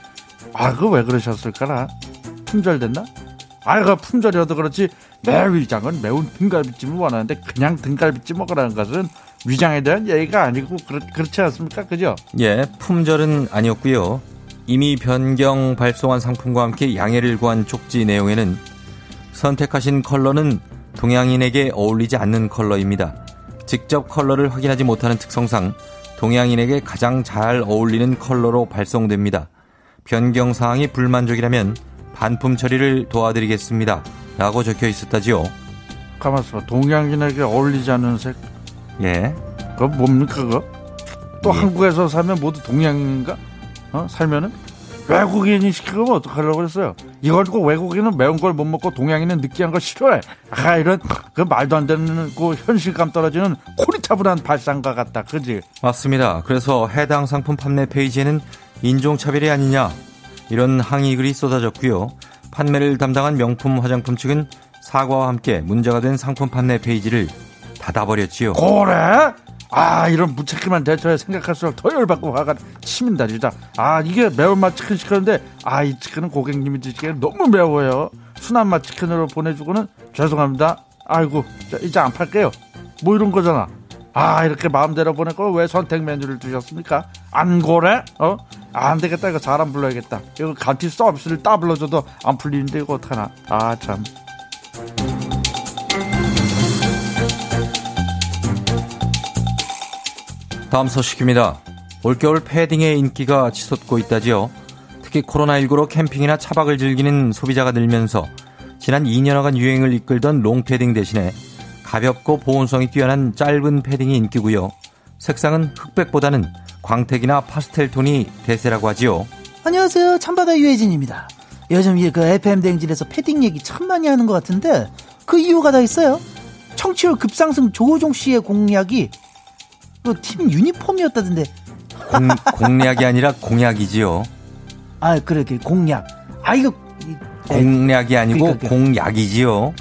Speaker 6: 아, 그거 왜 그러셨을까나? 품절됐나? 아이가 품절이어도 그렇지 내 위장은 매운 등갈비찜을 원하는데 그냥 등갈비찜 먹으라는 것은 위장에 대한 예의가 아니고 그렇, 그렇지 않습니까? 그죠?
Speaker 1: 예, 품절은 아니었고요. 이미 변경 발송한 상품과 함께 양해를 구한 쪽지 내용에는 선택하신 컬러는 동양인에게 어울리지 않는 컬러입니다. 직접 컬러를 확인하지 못하는 특성상 동양인에게 가장 잘 어울리는 컬러로 발송됩니다. 변경 사항이 불만족이라면 반품 처리를 도와드리겠습니다. 라고 적혀 있었다지요.
Speaker 6: 가만있어. 동양인에게 어울리지 않는 색.
Speaker 1: 예.
Speaker 6: 그거 뭡니까, 그거? 또
Speaker 1: 예.
Speaker 6: 한국에서 살면 모두 동양인인가? 어? 살면은? 외국인이 시키면 어떡하려고 그랬어요? 이걸 듣고 외국인은 매운 걸 못 먹고 동양인은 느끼한 걸 싫어해. 아, 이런, 그 말도 안 되는, 그 현실감 떨어지는 코리타분한 발상과 같다. 그지?
Speaker 1: 맞습니다. 그래서 해당 상품 판매 페이지에는 인종차별이 아니냐 이런 항의 글이 쏟아졌고요. 판매를 담당한 명품 화장품 측은 사과와 함께 문제가 된 상품 판매 페이지를 닫아버렸지요.
Speaker 6: 그래? 아 이런 무책임한 대처에 생각할수록 더 열받고 화가 치민다 진짜. 아 이게 매운맛 치킨 시켰는데 아 이 치킨은 고객님이 드시기에 너무 매워요. 순한 맛 치킨으로 보내주고는 죄송합니다. 아이고 자, 이제 안 팔게요. 뭐 이런 거잖아. 아 이렇게 마음대로 걸왜 선택 메뉴를 주셨습니까? 안 고래? 어? 아, 안 되겠다. 이거 사람 불러야겠다. 이거 간티 서비스를 따 불러줘도 안 풀리는데 이거 어떡하나. 아 참
Speaker 1: 다음 소식입니다. 올겨울 패딩의 인기가 치솟고 있다지요. 특히 코로나19로 캠핑이나 차박을 즐기는 소비자가 늘면서 지난 2년여간 유행을 이끌던 롱패딩 대신에 가볍고 보온성이 뛰어난 짧은 패딩이 인기고요. 색상은 흑백보다는 광택이나 파스텔 톤이 대세라고 하지요.
Speaker 7: 안녕하세요. 참바다 유혜진입니다. 요즘 이그 FM 대행진에서 패딩 얘기 참 많이 하는 것 같은데 그 이유가 다 있어요. 청취율 급상승 조호종 씨의 공약이 그팀 유니폼이었다던데.
Speaker 1: 공, 공약이 아니라 공약이지요.
Speaker 7: 아 그러게 공약. 아 이거
Speaker 1: 공약이 아니고
Speaker 7: 그러니까,
Speaker 1: 공약이지요.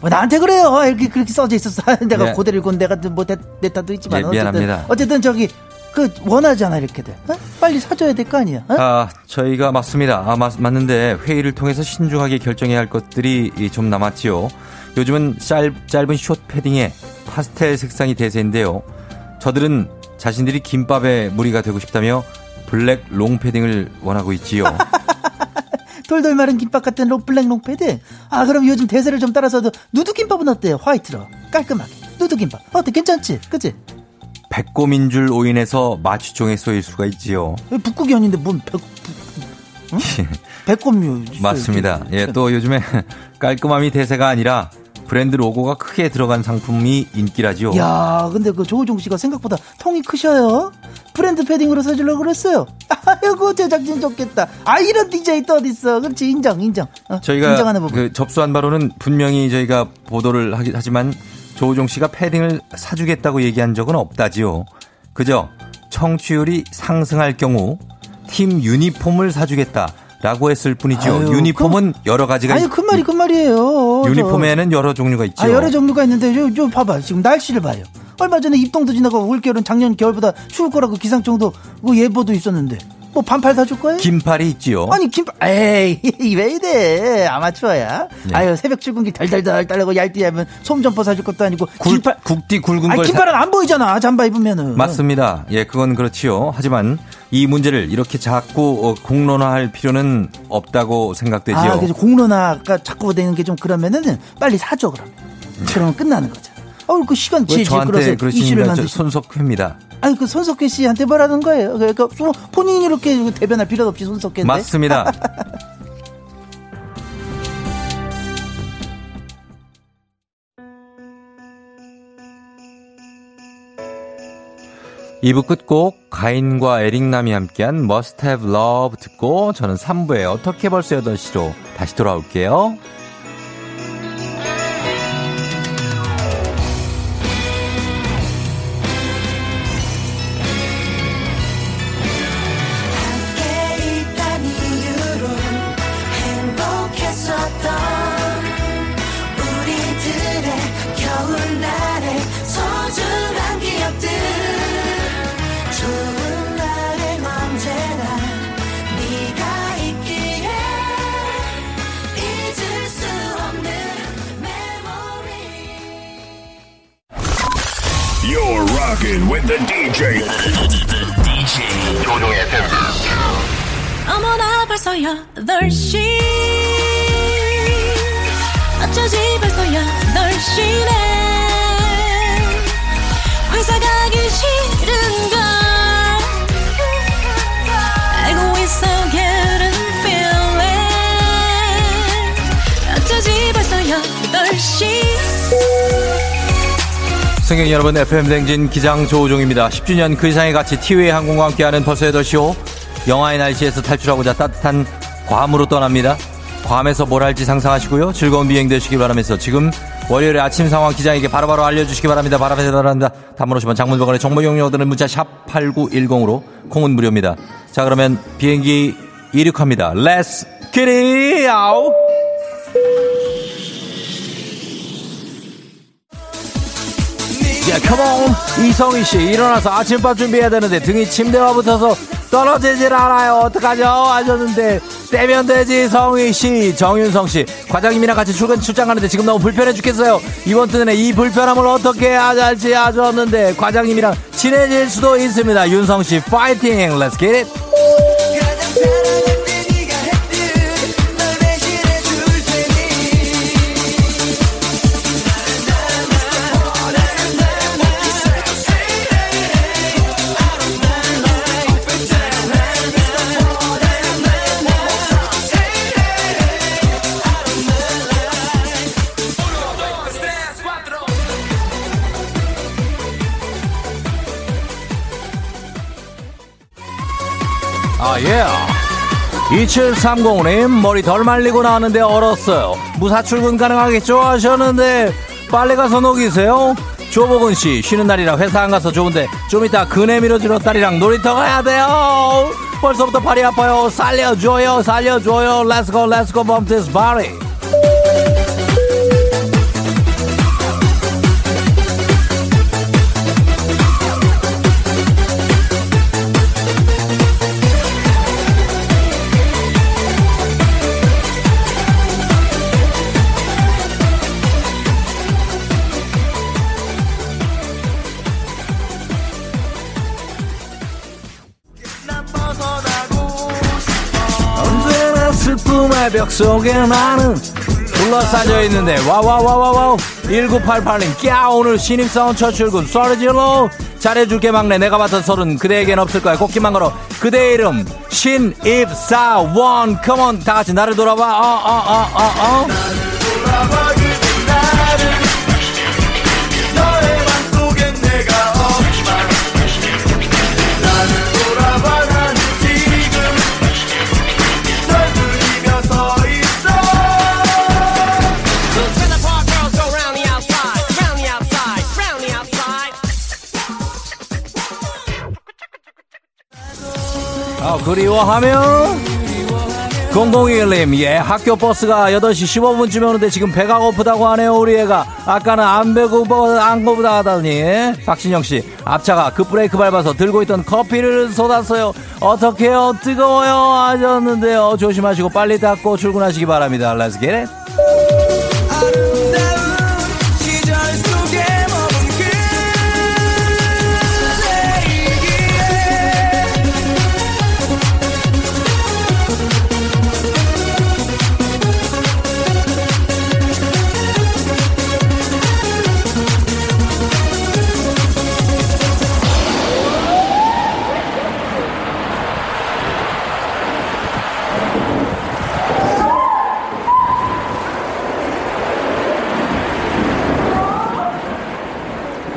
Speaker 7: 뭐 나한테 그래요. 이렇게 그렇게 써져 있었어. 내가
Speaker 1: 네.
Speaker 7: 고대를 건 내가 뭐내 탓도 있지만
Speaker 1: 예,
Speaker 7: 어쨌든,
Speaker 1: 미안합니다.
Speaker 7: 어쨌든 저기 그 원하잖아 이렇게 돼. 어? 빨리 사줘야 될 거 아니야. 어?
Speaker 1: 아, 저희가 맞습니다. 아, 맞, 맞는데 회의를 통해서 신중하게 결정해야 할 것들이 이좀 남았지요. 요즘은 짧, 짧은 숏 패딩에 파스텔 색상이 대세인데요. 저들은 자신들이 김밥에 무리가 되고 싶다며 블랙 롱 패딩을 원하고 있지요.
Speaker 7: 돌돌 말은 김밥 같은 로 블랙 롱패딩. 아 그럼 요즘 대세를 좀 따라서도 누드 김밥은 어때요? 화이트로 깔끔하게 누드 김밥. 어때 괜찮지? 그치?
Speaker 1: 백곰인 줄 오인해서 마취총에 쏘일 수가 있지요.
Speaker 7: 북극이 아닌데 뭔 백, 응? 백곰류.
Speaker 1: 맞습니다. 예, 또 요즘에 깔끔함이 대세가 아니라 브랜드 로고가 크게 들어간 상품이 인기라지요.
Speaker 7: 야, 근데 그 조우종 씨가 생각보다 통이 크셔요. 브랜드 패딩으로 써주려고 그랬어요. 아이고 제작진 좋겠다. 아 이런 DJ 또 어딨어? 그렇지 인정 인정. 어,
Speaker 1: 저희가
Speaker 7: 인정하는 부분.
Speaker 1: 그 접수한 바로는 분명히 저희가 보도를 하기, 하지만 조우종 씨가 패딩을 사주겠다고 얘기한 적은 없다지요. 그저 청취율이 상승할 경우 팀 유니폼을 사주겠다 라고 했을 뿐이죠.
Speaker 7: 아유,
Speaker 1: 유니폼은 여러 가지가
Speaker 7: 아니
Speaker 1: 있-
Speaker 7: 그 말이 그 말이에요.
Speaker 1: 유니폼에는 여러 종류가 있죠.
Speaker 7: 아, 여러 종류가 있는데, 저, 저 봐봐. 지금 날씨를 봐요. 얼마 전에 입동도 지나고 올겨울은 작년 겨울보다 추울 거라고 기상청도 그 예보도 있었는데. 뭐 반팔 사줄 거예요?
Speaker 1: 긴팔이 있지요.
Speaker 7: 아니, 김밥, 에이, 왜 이래. 아마추어야.
Speaker 1: 네.
Speaker 7: 아유, 새벽 출근기 달달달 달라고 하면 솜점퍼 사줄 것도 아니고.
Speaker 1: 굴,
Speaker 7: 긴팔.
Speaker 1: 국디 굵은 걸 사-
Speaker 7: 긴팔은 안 보이잖아. 잠바 입으면은.
Speaker 1: 맞습니다. 예, 그건 그렇지요. 하지만 이 문제를 이렇게 자꾸 어, 공론화할 필요는 없다고 생각되지요.
Speaker 7: 아, 그래서 공론화가 자꾸 되는 게 좀 그러면은 빨리 사줘, 그러면. 그러면 끝나는 거죠. 어우, 그 시간
Speaker 1: 왜
Speaker 7: 지지
Speaker 1: 저한테
Speaker 7: 만드시
Speaker 1: 손석회입니다.
Speaker 7: 아니 그 손석회 씨한테 뭐라는 거예요? 그러니까 뭐 본인이 이렇게 대변할 필요도 없이 손석회인데.
Speaker 1: 맞습니다. 이부 끝곡 가인과 에릭남이 함께한 Must Have Love 듣고 저는 3부에 어떻게 벌써 8시로 다시 돌아올게요. 여러분, FM 댕진 기장 조우종입니다. 10주년 그 이상의 가치 티웨이 항공과 함께하는 벌써 8시오. 영하의 날씨에서 탈출하고자 따뜻한 괌으로 떠납니다. 괌에서 뭘 할지 상상하시고요. 즐거운 비행 되시기 바라면서 지금 월요일에 아침 상황 기장에게 바로바로 알려주시기 바랍니다. 바람에 바랍니다. 오시면 장문병원의 정보 용료들은 문자 샵 8910으로 콩은 무료입니다. 자 그러면 비행기 이륙합니다. Get it out! 자, 컴온! 이성희 씨, 일어나서 아침밥 준비해야 되는데 등이 침대와 붙어서 떨어지질 않아요. 어떡하죠? 하셨는데, 떼면 되지, 성희 씨. 정윤성 씨, 과장님이랑 같이 출근 출장 가는데 지금 너무 불편해 죽겠어요. 이번 주 내내 이 불편함을 어떻게 해야 할지 하셨는데, 과장님이랑 친해질 수도 있습니다. 윤성 씨, 파이팅! Let's get it! 아, 2730님, 머리 덜 말리고 나왔는데 얼었어요. 무사 출근 가능하겠죠? 하셨는데, 빨리 가서 녹이세요. 조복은 씨, 쉬는 날이라 회사 안 가서 좋은데, 좀 이따 그네 밀어주러 딸이랑 놀이터 가야 돼요. 벌써부터 팔이 아파요. 살려줘요, 살려줘요. Let's go, let's go. 슬픔의 벽 속에 나는 둘러싸여 있는데 와와와와와 1988님 꺄 오늘 신입사원 첫 출근. 소리 질러 잘해줄게 막내. 내가 맡은 서른 그대에겐 없을 거야. 꼭지만 걸어. 그대 이름 신입사원. come on 다같이 나를 돌아봐. 어어어어어. 아, 그 리워하면 0021님, 예, 학교 버스가 8시 15분쯤에 오는데 지금 배가 고프다고 하네요, 우리 애가. 아까는 안 배고파, 안 고프다 하다니. 박진영 씨, 앞차가 급브레이크 밟아서 들고 있던 커피를 쏟았어요. 어떡해요, 뜨거워요, 하셨는데요. 조심하시고 빨리 닦고 출근하시기 바랍니다. Let's.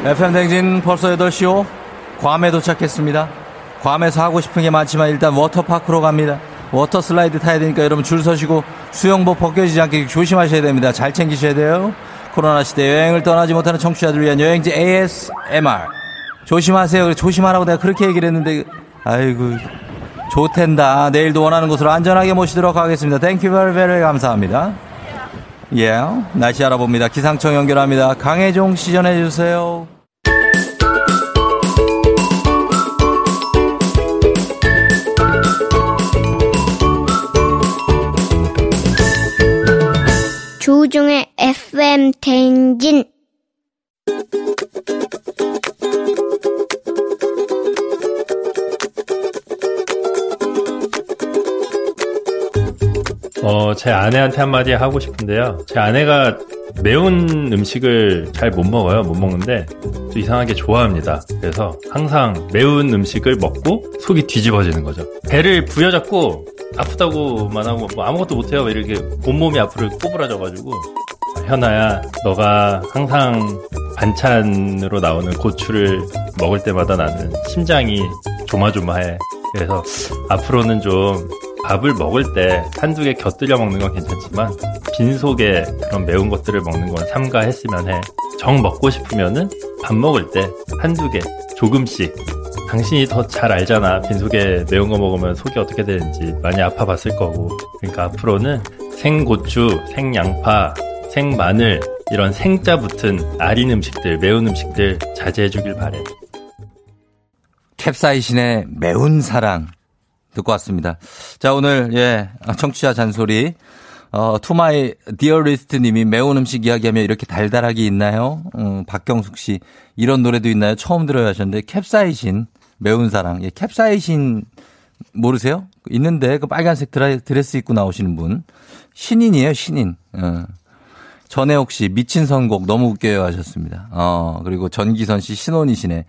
Speaker 1: FM 대행진 벌써 8시오. 괌에 도착했습니다. 괌에서 하고 싶은 게 많지만 일단 water park로 갑니다. water slide 타야 되니까 여러분 줄 서시고 수영복 벗겨지지 않게 조심하셔야 됩니다. 잘 챙기셔야 돼요. 코로나 시대 여행을 떠나지 못하는 청취자들 위한 여행지 ASMR. 조심하세요. 조심하라고 내가 그렇게 얘기를 했는데 아이고 좋댄다. 내일도 원하는 곳으로 안전하게 모시도록 하겠습니다. Thank you very very 감사합니다. 예, yeah, 날씨 알아봅니다. 기상청 연결합니다. 강혜종 시 전해 주세요.
Speaker 5: FM 대행진
Speaker 8: 어, 제 아내한테 한마디 하고 싶은데요. 제 아내가 매운 음식을 잘 못 먹어요. 못 먹는데 또 이상하게 좋아합니다. 그래서 항상 매운 음식을 먹고 속이 뒤집어지는 거죠. 배를 부여잡고 아프다고만 하고 뭐 아무것도 못해요. 이렇게 온몸이 앞으로 꼬부라져가지고 현아야, 너가 항상 반찬으로 나오는 고추를 먹을 때마다 나는 심장이 조마조마해. 그래서 앞으로는 좀 밥을 먹을 때 한두 개 곁들여 먹는 건 괜찮지만 빈속에 그런 매운 것들을 먹는 건 삼가했으면 해. 정 먹고 싶으면은 밥 먹을 때 한두 개 조금씩 당신이 더 잘 알잖아. 빈속에 매운 거 먹으면 속이 어떻게 되는지 많이 아파봤을 거고. 그러니까 앞으로는 생고추, 생양파, 생마늘 이런 생자 붙은 아린 음식들, 매운 음식들 자제해 주길 바래.
Speaker 1: 캡사이신의 매운 사랑 듣고 왔습니다. 자, 오늘, 예, 청취자 잔소리. 어, To my dearest 님이 매운 음식 이야기하면 이렇게 달달하게 있나요? 음, 박경숙 씨. 이런 노래도 있나요? 처음 들어요 하셨는데, 캡사이신, 매운 사랑. 예, 캡사이신 모르세요? 있는데, 그 빨간색 드레스 입고 나오시는 분. 신인이에요, 신인. 어. 전혜옥 씨, 미친 선곡 너무 웃겨요 하셨습니다. 어, 그리고 전기선 씨, 신혼이시네.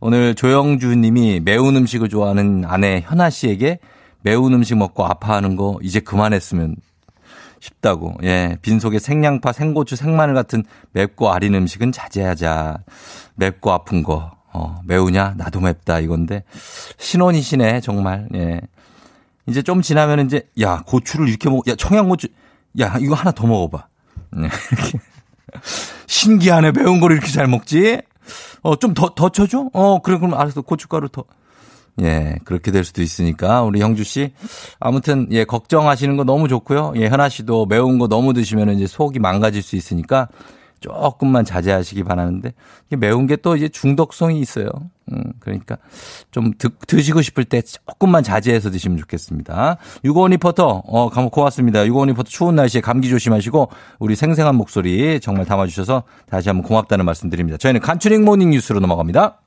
Speaker 1: 오늘 조영주 님이 매운 음식을 좋아하는 아내 현아 씨에게 매운 음식 먹고 아파하는 거 이제 그만했으면 싶다고. 예. 빈속에 생양파, 생고추, 생마늘 같은 맵고 아린 음식은 자제하자. 맵고 아픈 거. 어, 매우냐? 나도 맵다. 이건데. 신혼이시네, 정말. 예. 이제 좀 지나면 이제, 야, 고추를 이렇게 먹, 야, 청양고추, 야, 이거 하나 더 먹어봐. 네. 신기하네. 매운 거를 이렇게 잘 먹지? 어, 좀 더, 더 쳐줘? 어, 그래, 그럼 알았어. 고춧가루 더. 예, 그렇게 될 수도 있으니까 우리 형주 씨 아무튼 예 걱정하시는 거 너무 좋고요. 예, 현아 씨도 매운 거 너무 드시면 이제 속이 망가질 수 있으니까 조금만 자제하시기 바라는데 매운 게 또 이제 중독성이 있어요. 음, 그러니까 좀 드, 드시고 싶을 때 조금만 자제해서 드시면 좋겠습니다. 유고원 리포터, 어, 감- 고맙습니다. 유고원 리포터 추운 날씨에 감기 조심하시고 우리 생생한 목소리 정말 담아주셔서 다시 한번 고맙다는 말씀 드립니다. 저희는 간추린 모닝 뉴스로 넘어갑니다.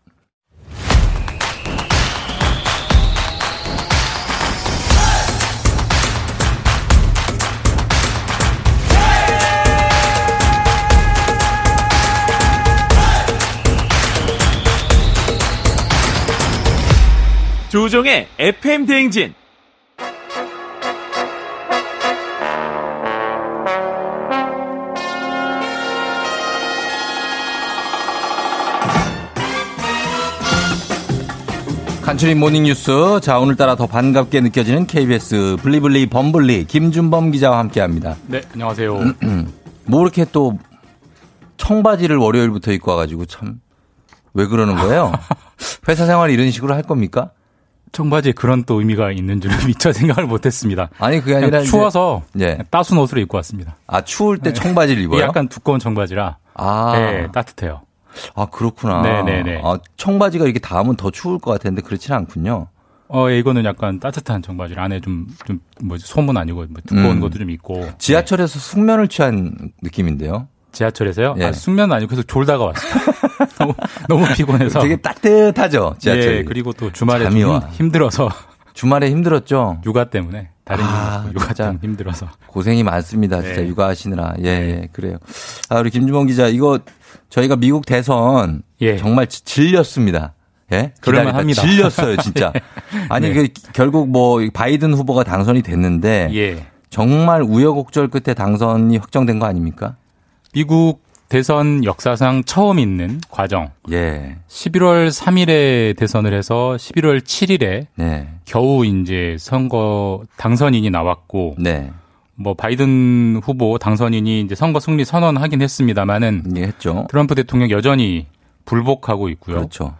Speaker 3: 조종의 FM 대행진.
Speaker 1: 간추린 모닝뉴스. 자, 오늘따라 더 반갑게 느껴지는 KBS 블리블리 범블리 김준범 기자와 함께 합니다.
Speaker 9: 네, 안녕하세요.
Speaker 1: 뭐 이렇게 또 청바지를 월요일부터 입고 와가지고 참 왜 그러는 거예요? 회사 생활 이런 식으로 할 겁니까?
Speaker 9: 청바지에 그런 또 의미가 있는 줄 미처 생각을 못했습니다.
Speaker 1: 아니 그게 아니라
Speaker 9: 추워서
Speaker 1: 예.
Speaker 9: 따순 옷으로 입고 왔습니다.
Speaker 1: 아 추울 때
Speaker 9: 네.
Speaker 1: 청바지를 입어요?
Speaker 9: 약간 두꺼운 청바지라
Speaker 1: 아.
Speaker 9: 네, 따뜻해요.
Speaker 1: 아 그렇구나.
Speaker 9: 네네네.
Speaker 1: 아, 청바지가 이렇게 닿으면 더 추울 것 같았는데 그렇지는 않군요.
Speaker 9: 어, 예, 이거는 약간 따뜻한 청바지라 안에 좀, 좀, 뭐지, 솜은 아니고, 뭐 두꺼운
Speaker 1: 음.
Speaker 9: 것도 좀 있고.
Speaker 1: 지하철에서 숙면을 취한 느낌인데요.
Speaker 9: 지하철에서요?
Speaker 1: 예.
Speaker 9: 아, 숙면 아니고 계속 졸다가 왔어요. 너무, 너무 피곤해서.
Speaker 1: 되게 따뜻하죠 지하철.
Speaker 9: 예, 그리고 또 주말에. 힘- 힘들어서.
Speaker 1: 주말에 힘들었죠.
Speaker 9: 육아 때문에. 다른
Speaker 1: 아,
Speaker 9: 일 육아. 때문에 힘들어서.
Speaker 1: 고생이 많습니다. 진짜
Speaker 9: 네.
Speaker 1: 육아하시느라. 예, 예, 그래요. 아, 우리 김주범 기자, 이거 저희가 미국 대선 정말 지- 질렸습니다. 예?
Speaker 9: 예.
Speaker 1: 기다리다
Speaker 9: 합니다.
Speaker 1: 질렸어요, 진짜. 아니,
Speaker 9: 네.
Speaker 1: 그 결국 뭐 바이든 후보가 당선이 됐는데
Speaker 9: 예.
Speaker 1: 정말 우여곡절 끝에 당선이 확정된 거 아닙니까?
Speaker 9: 미국 대선 역사상 처음 있는 과정.
Speaker 1: 예.
Speaker 9: 11월 3일에 대선을 해서 11월 7일에
Speaker 1: 네.
Speaker 9: 겨우 이제 선거 당선인이 나왔고
Speaker 1: 네.
Speaker 9: 뭐 바이든 후보 당선인이 이제 선거 승리 선언하긴 했습니다만은
Speaker 1: 예, 했죠.
Speaker 9: 트럼프 대통령 여전히 불복하고 있고요.
Speaker 1: 그렇죠.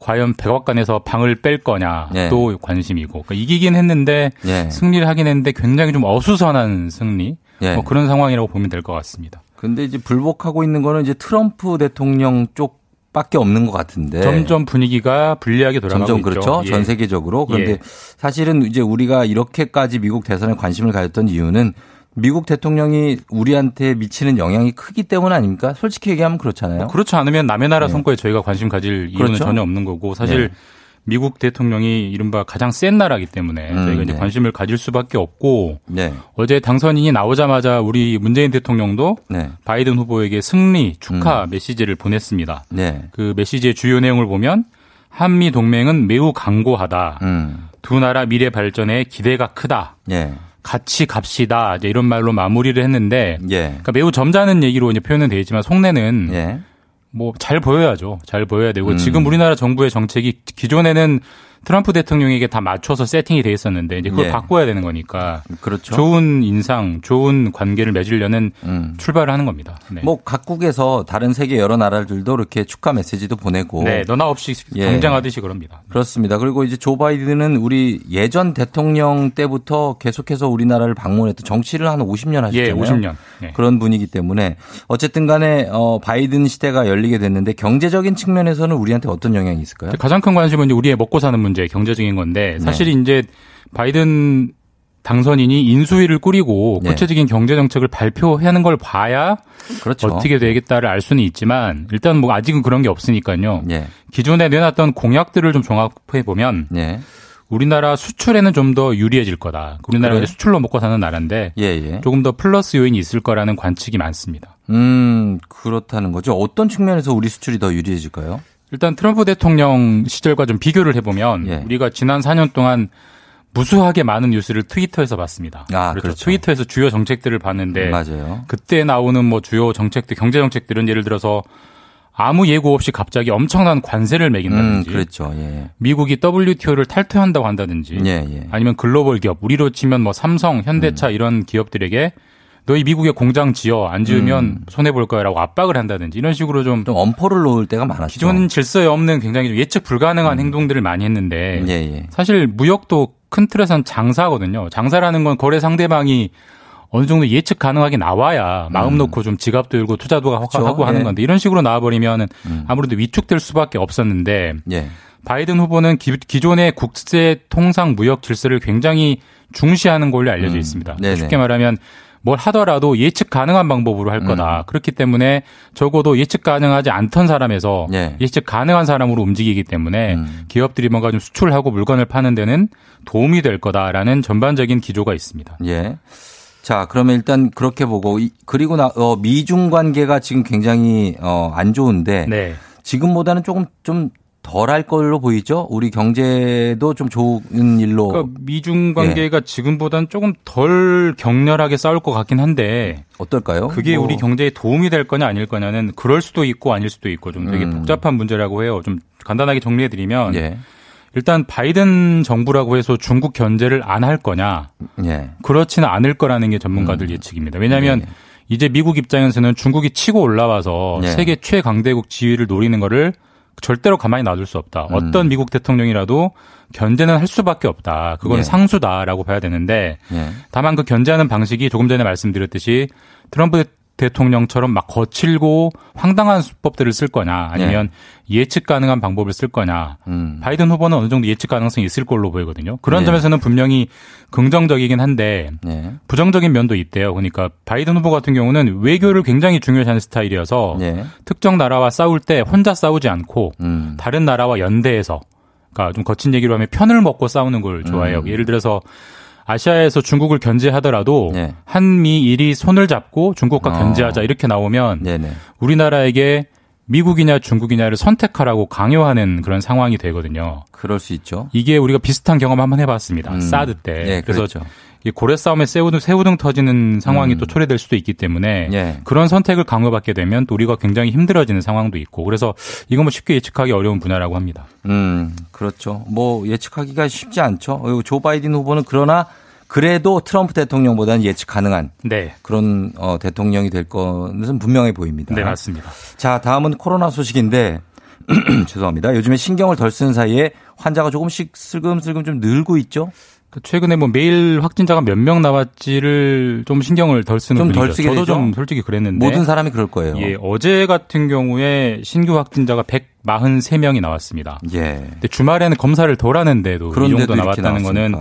Speaker 9: 과연 백악관에서 방을 뺄 거냐
Speaker 1: 네.
Speaker 9: 또 관심이고 그러니까 이기긴 했는데
Speaker 1: 예.
Speaker 9: 승리를 하긴 했는데 굉장히 좀 어수선한 승리
Speaker 1: 예.
Speaker 9: 뭐 그런 상황이라고 보면 될 것 같습니다.
Speaker 1: 근데 이제 불복하고 있는 거는 이제 트럼프 대통령 쪽 밖에 없는 것 같은데.
Speaker 9: 점점 분위기가 불리하게 돌아가고
Speaker 1: 네. 점점. 그렇죠.
Speaker 9: 예.
Speaker 1: 전 세계적으로. 그런데
Speaker 9: 예.
Speaker 1: 사실은 이제 우리가 이렇게까지 미국 대선에 관심을 가졌던 이유는 미국 대통령이 우리한테 미치는 영향이 크기 때문 아닙니까? 솔직히 얘기하면 그렇잖아요.
Speaker 9: 그렇지 않으면 남의 나라 선거에 저희가 관심 가질 이유는
Speaker 1: 그렇죠.
Speaker 9: 전혀 없는 거고 사실
Speaker 1: 네.
Speaker 9: 미국 대통령이 이른바 가장 센 나라이기 때문에
Speaker 1: 음,
Speaker 9: 저희가 이제
Speaker 1: 네.
Speaker 9: 관심을 가질 수밖에 없고
Speaker 1: 네.
Speaker 9: 어제 당선인이 나오자마자 우리 문재인 대통령도
Speaker 1: 네.
Speaker 9: 바이든 후보에게 승리 축하 메시지를 보냈습니다.
Speaker 1: 네.
Speaker 9: 그 메시지의 주요 내용을 보면 한미 동맹은 매우 강고하다.
Speaker 1: 음.
Speaker 9: 두 나라 미래 발전에 기대가 크다.
Speaker 1: 예.
Speaker 9: 같이 갑시다. 이제 이런 말로 마무리를 했는데
Speaker 1: 예.
Speaker 9: 그러니까 매우 점잖은 얘기로 이제 표현은 되어 있지만 속내는
Speaker 1: 예.
Speaker 9: 뭐 잘 보여야죠. 잘 보여야 되고
Speaker 1: 음.
Speaker 9: 지금 우리나라 정부의 정책이 기존에는 트럼프 대통령에게 다 맞춰서 세팅이 돼 있었는데 이제 그걸
Speaker 1: 예.
Speaker 9: 바꿔야 되는 거니까
Speaker 1: 그렇죠.
Speaker 9: 좋은 인상, 좋은 관계를 맺으려는 출발을 하는 겁니다. 네.
Speaker 1: 뭐 각국에서 다른 세계 여러 나라들도 이렇게 축하 메시지도 보내고
Speaker 9: 네, 너나 없이
Speaker 1: 예.
Speaker 9: 경쟁하듯이 그럽니다.
Speaker 1: 그렇습니다. 그리고 이제 조 바이든은 우리 예전 대통령 때부터 계속해서 우리나라를 방문했던 정치를 한 50년 하셨잖아요.
Speaker 9: 예, 50년. 네.
Speaker 1: 그런 분이기 때문에 어쨌든 간에 어 바이든 시대가 열리게 됐는데 경제적인 측면에서는 우리한테 어떤 영향이 있을까요?
Speaker 9: 가장 큰 관심은 이제 우리의 먹고 사는 문제, 경제적인 건데 사실 이제 바이든 당선인이 인수위를 꾸리고
Speaker 1: 네.
Speaker 9: 구체적인 경제 정책을 발표하는 걸 봐야
Speaker 1: 그렇죠.
Speaker 9: 어떻게 되겠다를 알 수는 있지만 일단 뭐 아직은 그런 게 없으니까요.
Speaker 1: 예.
Speaker 9: 기존에 내놨던 공약들을 좀 종합해 보면
Speaker 1: 예.
Speaker 9: 우리나라 수출에는 좀 더 유리해질 거다. 우리나라가
Speaker 1: 그래요?
Speaker 9: 이제 수출로 먹고 사는 나라인데
Speaker 1: 예, 예.
Speaker 9: 조금 더 플러스 요인이 있을 거라는 관측이 많습니다.
Speaker 1: 음, 그렇다는 거죠. 어떤 측면에서 우리 수출이 더 유리해질까요?
Speaker 9: 일단 트럼프 대통령 시절과 좀 비교를 해보면
Speaker 1: 예.
Speaker 9: 우리가 지난 4년 동안 무수하게 많은 뉴스를 트위터에서 봤습니다.
Speaker 1: 아,
Speaker 9: 그렇죠.
Speaker 1: 그렇죠.
Speaker 9: 트위터에서 주요 정책들을 봤는데
Speaker 1: 맞아요.
Speaker 9: 그때 나오는 뭐 주요 정책들, 경제 정책들은 예를 들어서 아무 예고 없이 갑자기 엄청난 관세를
Speaker 1: 음,
Speaker 9: 매긴다든지
Speaker 1: 그렇죠. 예.
Speaker 9: 미국이 WTO를 탈퇴한다고 한다든지
Speaker 1: 예, 예.
Speaker 9: 아니면 글로벌 기업 우리로 치면 뭐 삼성, 현대차 이런 기업들에게 너희 미국에 공장 지어 안 지으면 손해 볼 거야라고 압박을 한다든지 이런 식으로 좀,
Speaker 1: 음. 좀 엄포를 놓을 때가 많았죠.
Speaker 9: 기존 질서에 없는 굉장히 좀 예측 불가능한 행동들을 많이 했는데
Speaker 1: 예, 예.
Speaker 9: 사실 무역도 큰 틀에선 장사거든요. 장사라는 건 거래 상대방이 어느 정도 예측 가능하게 나와야 마음 놓고 좀 지갑도 열고 투자도
Speaker 1: 그렇죠.
Speaker 9: 하고 하는
Speaker 1: 예.
Speaker 9: 건데 이런 식으로 나와버리면 아무래도 위축될 수밖에 없었는데
Speaker 1: 예.
Speaker 9: 바이든 후보는 기, 기존의 국제 통상 무역 질서를 굉장히 중시하는 걸로 알려져 있습니다.
Speaker 1: 음.
Speaker 9: 쉽게 말하면 뭘 하더라도 예측 가능한 방법으로 할 거다.
Speaker 1: 음.
Speaker 9: 그렇기 때문에 적어도 예측 가능하지 않던 사람에서
Speaker 1: 예.
Speaker 9: 예측 가능한 사람으로 움직이기 때문에
Speaker 1: 음.
Speaker 9: 기업들이 뭔가 좀 수출하고 물건을 파는 데는 도움이 될 거다라는 전반적인 기조가 있습니다.
Speaker 1: 예. 자, 그러면 일단 그렇게 보고 이- 그리고 나 어, 미중 관계가 지금 굉장히 어, 안 좋은데
Speaker 9: 네.
Speaker 1: 지금보다는 조금 좀 덜할 걸로 보이죠? 우리 경제도 좀 좋은 일로
Speaker 9: 그러니까 미중 관계가 지금보다는 조금 덜 격렬하게 싸울 것 같긴 한데
Speaker 1: 어떨까요?
Speaker 9: 그게
Speaker 1: 뭐-
Speaker 9: 우리 경제에 도움이 될 거냐 아닐 거냐는 그럴 수도 있고 아닐 수도 있고 좀 되게
Speaker 1: 음.
Speaker 9: 복잡한 문제라고 해요. 좀 간단하게 정리해 드리면
Speaker 1: 예.
Speaker 9: 일단 바이든 정부라고 해서 중국 견제를 안 할 거냐
Speaker 1: 예.
Speaker 9: 그렇지는 않을 거라는 게 전문가들 예측입니다. 왜냐하면 이제 미국 입장에서는 중국이 치고 올라와서
Speaker 1: 네.
Speaker 9: 세계 최강대국 지위를 노리는 거를 절대로 가만히 놔둘 수 없다.
Speaker 1: 음.
Speaker 9: 어떤 미국 대통령이라도 견제는 할 수밖에 없다. 그거는
Speaker 1: 예.
Speaker 9: 상수다라고 봐야 되는데
Speaker 1: 예.
Speaker 9: 다만 그 견제하는 방식이 조금 전에 말씀드렸듯이 트럼프 대통령처럼 막 거칠고 황당한 수법들을 쓸 거냐 아니면 예측 가능한 방법을 쓸 거냐
Speaker 1: 네. 음.
Speaker 9: 바이든 후보는 어느 정도 예측 가능성이 있을 걸로 보이거든요. 그런
Speaker 1: 네.
Speaker 9: 점에서는 분명히 긍정적이긴 한데
Speaker 1: 예.
Speaker 9: 부정적인 면도 있대요. 그러니까 바이든 후보 같은 경우는 외교를 굉장히 중요시하는 스타일이어서
Speaker 1: 예.
Speaker 9: 특정 나라와 싸울 때 혼자 싸우지 않고
Speaker 1: 음.
Speaker 9: 다른 나라와 연대해서 그러니까 좀 거친 얘기로 하면 편을 먹고 싸우는 걸 좋아해요.
Speaker 1: 음.
Speaker 9: 예를 들어서 아시아에서 중국을 견제하더라도
Speaker 1: 네.
Speaker 9: 한미일이 손을 잡고 중국과
Speaker 1: 어.
Speaker 9: 견제하자 이렇게 나오면
Speaker 1: 네네.
Speaker 9: 우리나라에게 미국이냐 중국이냐를 선택하라고 강요하는 그런 상황이 되거든요.
Speaker 1: 그럴 수 있죠.
Speaker 9: 이게 우리가 비슷한 경험 한번 해봤습니다.
Speaker 1: 음.
Speaker 9: 사드 때.
Speaker 1: 예,
Speaker 9: 그래서
Speaker 1: 그랬죠.
Speaker 9: 이 고래 싸움에 새우등, 새우등 터지는 상황이
Speaker 1: 음.
Speaker 9: 또 초래될 수도 있기 때문에
Speaker 1: 예.
Speaker 9: 그런 선택을 강요받게 되면 또 우리가 굉장히 힘들어지는 상황도 있고 그래서 이건 뭐 쉽게 예측하기 어려운 분야라고 합니다.
Speaker 1: 음, 그렇죠. 뭐 예측하기가 쉽지 않죠. 어, 조 바이든 후보는 그러나 그래도 트럼프 대통령보다는 예측 가능한
Speaker 9: 네.
Speaker 1: 그런 어, 대통령이 될 것은 분명해 보입니다.
Speaker 9: 네, 맞습니다.
Speaker 1: 자, 다음은 코로나 소식인데 죄송합니다. 요즘에 신경을 덜 쓰는 사이에 환자가 조금씩 슬금슬금 좀 늘고 있죠.
Speaker 9: 그 최근에 뭐 매일 확진자가 몇 명 나왔지를 좀 신경을 덜 쓰는
Speaker 1: 좀덜. 쓰게
Speaker 9: 저도
Speaker 1: 되죠?
Speaker 9: 좀 솔직히 그랬는데
Speaker 1: 모든 사람이 그럴 거예요.
Speaker 9: 예, 어제 같은 경우에 신규 확진자가 143명이 나왔습니다.
Speaker 1: 예.
Speaker 9: 근데 주말에는 검사를 덜 하는데도 이 정도 나왔다는 거는.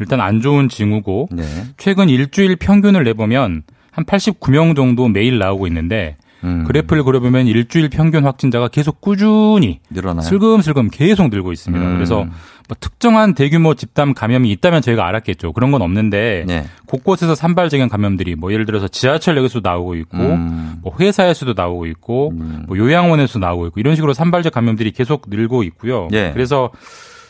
Speaker 9: 일단 안 좋은 징후고
Speaker 1: 네.
Speaker 9: 최근 일주일 평균을 내보면 한 89명 정도 매일 나오고 있는데
Speaker 1: 음.
Speaker 9: 그래프를 그려보면 일주일 평균 확진자가 계속 꾸준히
Speaker 1: 늘어나요.
Speaker 9: 슬금슬금 계속 늘고 있습니다.
Speaker 1: 음.
Speaker 9: 그래서 뭐 특정한 대규모 집단 감염이 있다면 저희가 알았겠죠. 그런 건 없는데
Speaker 1: 네.
Speaker 9: 곳곳에서 산발적인 감염들이 뭐 예를 들어서 지하철역에서도 나오고 있고
Speaker 1: 음.
Speaker 9: 뭐 회사에서도 나오고 있고 뭐 요양원에서도 나오고 있고 이런 식으로 산발적 감염들이 계속 늘고 있고요.
Speaker 1: 예.
Speaker 9: 그래서